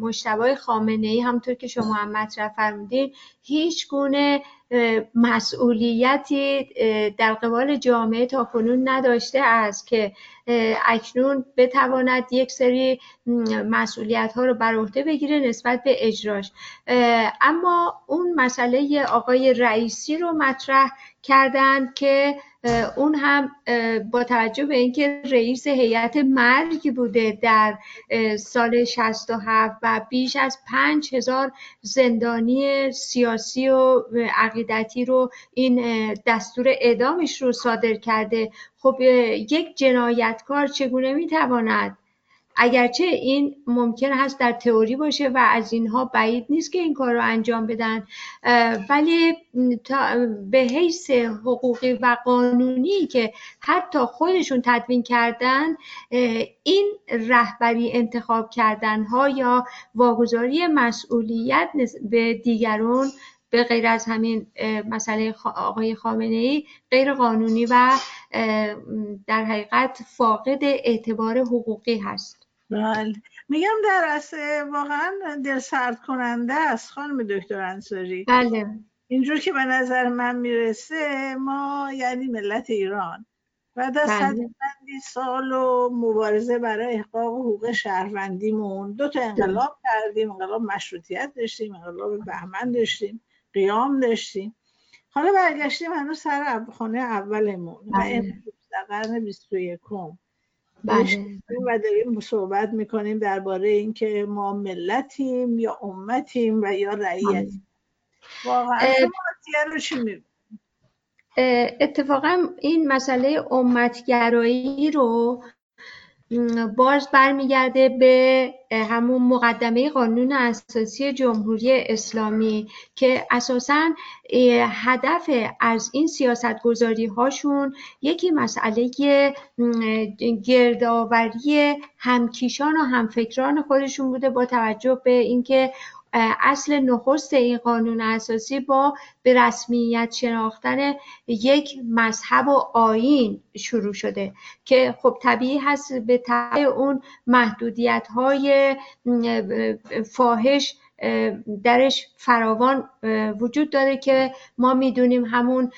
مشتبه خامنه ای همطور که شما هم مطرح فرمودین هیچ گونه مسئولیتی در قبال جامعه تا کنون نداشته است که اکنون بتواند یک سری مسئولیت ها رو بر عهده بگیره نسبت به اجراش. اما اون مسئله آقای رئیسی رو مطرح کردند که اون هم با توجه به اینکه رئیس هیئت مرگ بوده در سال 67 و بیش از پنج هزار زندانی سیاسی و عقیدتی رو این دستور اعدامش رو صادر کرده خب یک جنایتکار چگونه می‌تواند اگرچه این ممکن هست در تئوری باشه و از اینها بعید نیست که این کار رو انجام بدن ولی به حیث حقوقی و قانونی که حتی خودشون تدوین کردن این رهبری انتخاب کردن ها یا واگذاری مسئولیت به دیگران به غیر از همین مسئله آقای خامنه ای غیر قانونی و در حقیقت فاقد اعتبار حقوقی هست. بله. میگم در اصل واقعا دل سرد کننده است خانم دکتر انصاری. بله. اینجور که به نظر من می‌رسه ما یعنی ملت ایران. بعد از بله. سال و مبارزه برای احقاق حقوق شهروندیمون دو تا انقلاب کردیم. انقلاب مشروطیت داشتیم انقلاب بهمن داشتیم قیام داشتیم. حالا برگشتیم هنوز سر خانه اولمون. و بله. در قرن 21 بله. و داریم صحبت می‌کنیم درباره اینکه ما ملتیم یا امتیم و یا رعیتیم. واقعا رو چی اتفاقا این مسئله امتگرایی رو باز برمیگرده به همون مقدمه قانون اساسی جمهوری اسلامی که اساسا هدف از این سیاست گذاری هاشون یکی مسئله گردآوری همکیشان و همفکران خودشون بوده با توجه به اینکه اصل نخست این قانون اساسی با به رسمیت شناختن یک مذهب و آین شروع شده که خب طبیعی هست به طبع اون محدودیت های فاحش درش فراوان وجود داره که ما می‌دونیم همون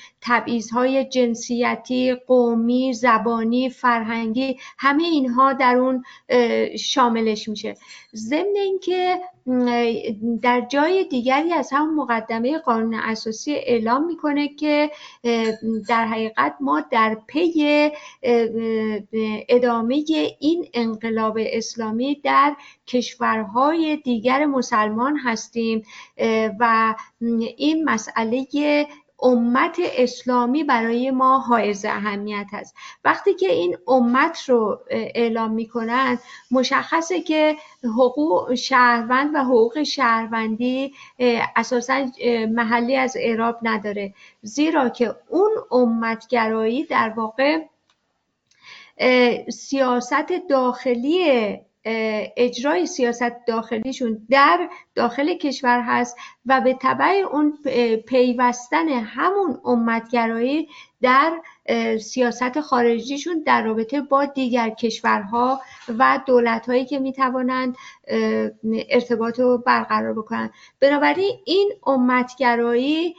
های جنسیتی، قومی، زبانی، فرهنگی همه اینها در اون شاملش میشه. ضمن اینکه در جای دیگری از همون مقدمه قانون اساسی اعلام می‌کنه که در حقیقت ما در پی ادامه این انقلاب اسلامی در کشورهای دیگر مسلمان هستیم. و این مسئله امت اسلامی برای ما حائز اهمیت هست وقتی که این امت رو اعلام می‌کنن مشخصه که حقوق شهروند و حقوق شهروندی اساسا محلی از اعراب نداره. زیرا که اون امتگرایی در واقع سیاست داخلی اجرای سیاست داخلیشون در داخل کشور هست و به طبع اون پیوستن همون امتگرایی در سیاست خارجیشون در رابطه با دیگر کشورها و دولتهایی که می‌توانند ارتباط رو برقرار بکنند بنابراین این امتگرایی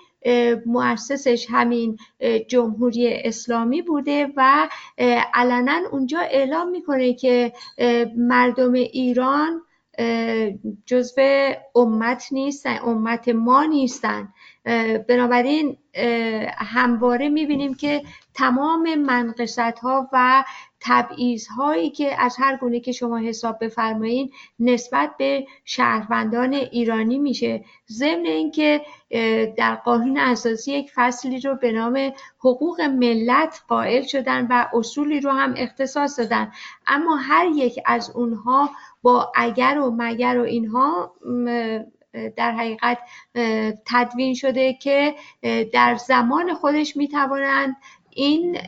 مؤسسش همین جمهوری اسلامی بوده و علنا اونجا اعلام می‌کنه که مردم ایران جزو امت نیستن امت ما نیستن. بنابراین همواره می‌بینیم که تمام منقصت ها و تبعیض هایی که از هر گونه که شما حساب بفرمایید نسبت به شهروندان ایرانی میشه. ضمن اینکه در قانون اساسی یک فصلی رو به نام حقوق ملت قائل شدن و اصولی رو هم اختصاص دادن. اما هر یک از اونها با اگر و مگر و اینها در حقیقت تدوین شده که در زمان خودش می‌توانند این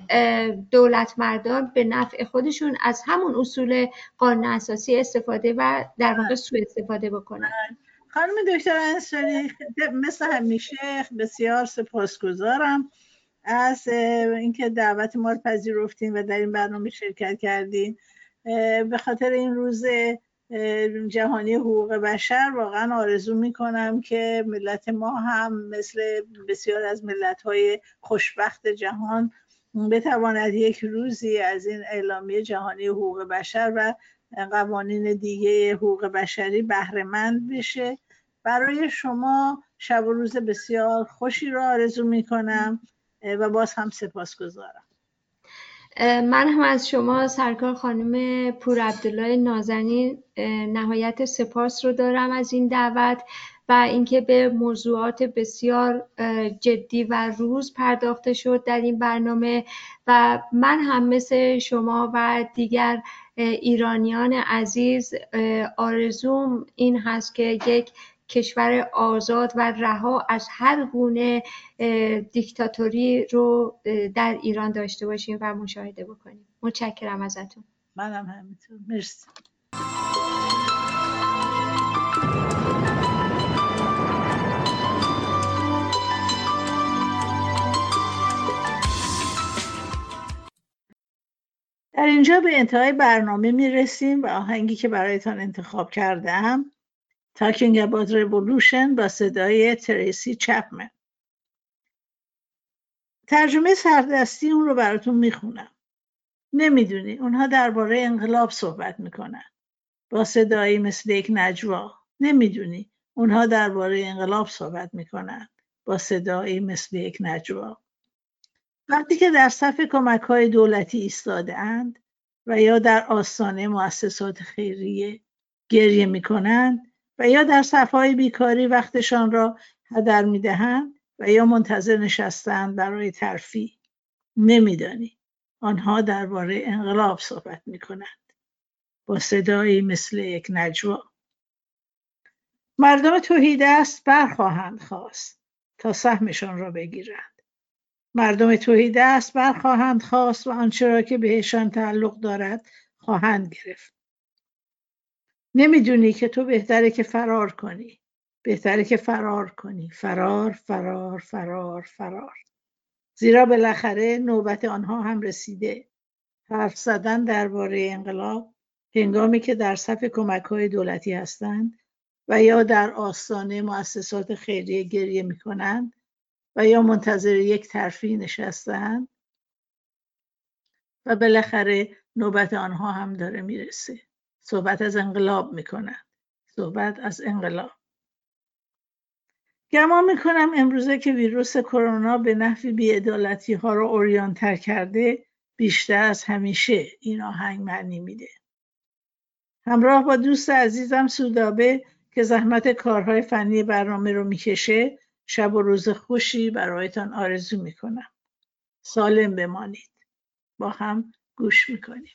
دولت مردان به نفع خودشون از همون اصول قانون اساسی استفاده و در واقع سوء استفاده بکنن خانم دکتر انسانی مثل همیشه بسیار سپاسگزارم از اینکه دعوت ما رو پذیرفتین و در این برنامه شرکت کردین. به خاطر این روز جهانی حقوق بشر واقعا آرزو می‌کنم که ملت ما هم مثل بسیار از ملت های خوشبخت جهان بتواند یک روزی از این اعلامیه جهانی حقوق بشر و قوانین دیگه حقوق بشری بهرهمند بشه. برای شما شب و روز بسیار خوشی را آرزو می‌کنم و باز هم سپاس گذارم من هم از شما سرکار خانم پور عبدالله نازنین نهایت سپاس رو دارم از این دعوت و اینکه به موضوعات بسیار جدی و روز پرداخته شد در این برنامه و من هم مثل شما و دیگر ایرانیان عزیز آرزوم این هست که یک کشور آزاد و رها از هر گونه دیکتاتوری رو در ایران داشته باشیم و مشاهده بکنیم. متشکرم ازتون. منم همینطور. مرسی. در اینجا به انتهای برنامه می رسیم و آهنگی که برایتان انتخاب کردم Talking About Revolution با صدای تریسی چپمن. ترجمه سردستی اون رو براتون می‌خونم. نمی‌دونی اونها درباره انقلاب صحبت می‌کنن. با صدایی مثل یک نجوا. نمی‌دونی اونها درباره انقلاب صحبت می‌کنن. با صدایی مثل یک نجوا. وقتی که در صف کمک های دولتی ایستاده و یا در آستانه مؤسسات خیریه گریه می‌کنند و یا در صفهای بیکاری وقتشان را هدر می‌دهند و یا منتظر نشستند برای ترفی نمیدانی آنها درباره انقلاب صحبت می‌کنند. با صدایی مثل یک نجوا. مردم توحیدست برخواهند خواست تا سهمشان را بگیرند. مردم توحیدست برخواهند خواست و آنچه را که بهشان تعلق دارد خواهند گرفت. نمی‌دونی که تو بهتره که فرار کنی. بهتره که فرار کنی. فرار فرار فرار فرار. زیرا بالاخره نوبت آنها هم رسیده. حرف زدن درباره انقلاب هنگامی که در صف کمک های دولتی هستند و یا در آستانه مؤسسات خیریه گریه می کنند و یا منتظر یک ترفیع نشستند و بالاخره نوبت آنها هم داره می‌رسه. صحبت از انقلاب می‌کنند. صحبت از انقلاب. گمان می‌کنم امروزه که ویروس کرونا به نحوی بیعدالتی ها رو اوریانتر کرده بیشتر از همیشه این آهنگ معنی میده. همراه با دوست عزیزم سودابه که زحمت کارهای فنی برنامه رو می‌کشه شب و روز خوشی برایتان آرزو می‌کنم. سالم بمانید. با هم گوش می‌کنیم.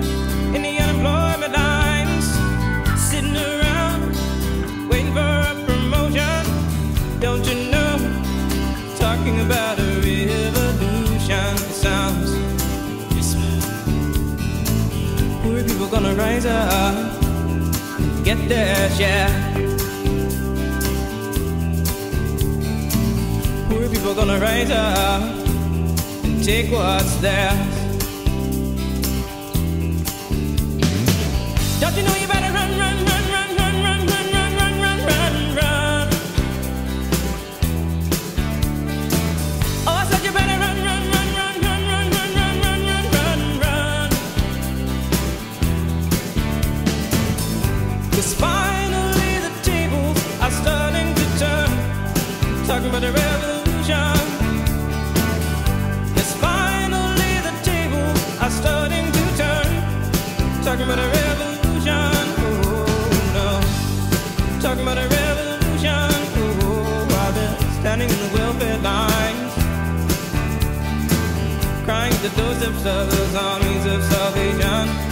Don't you know? Talking about a revolution. Sounds. Poor people gonna rise up, get. Poor people gonna rise up and take what's theirs. Don't you know the doorsteps of those armies of salvation.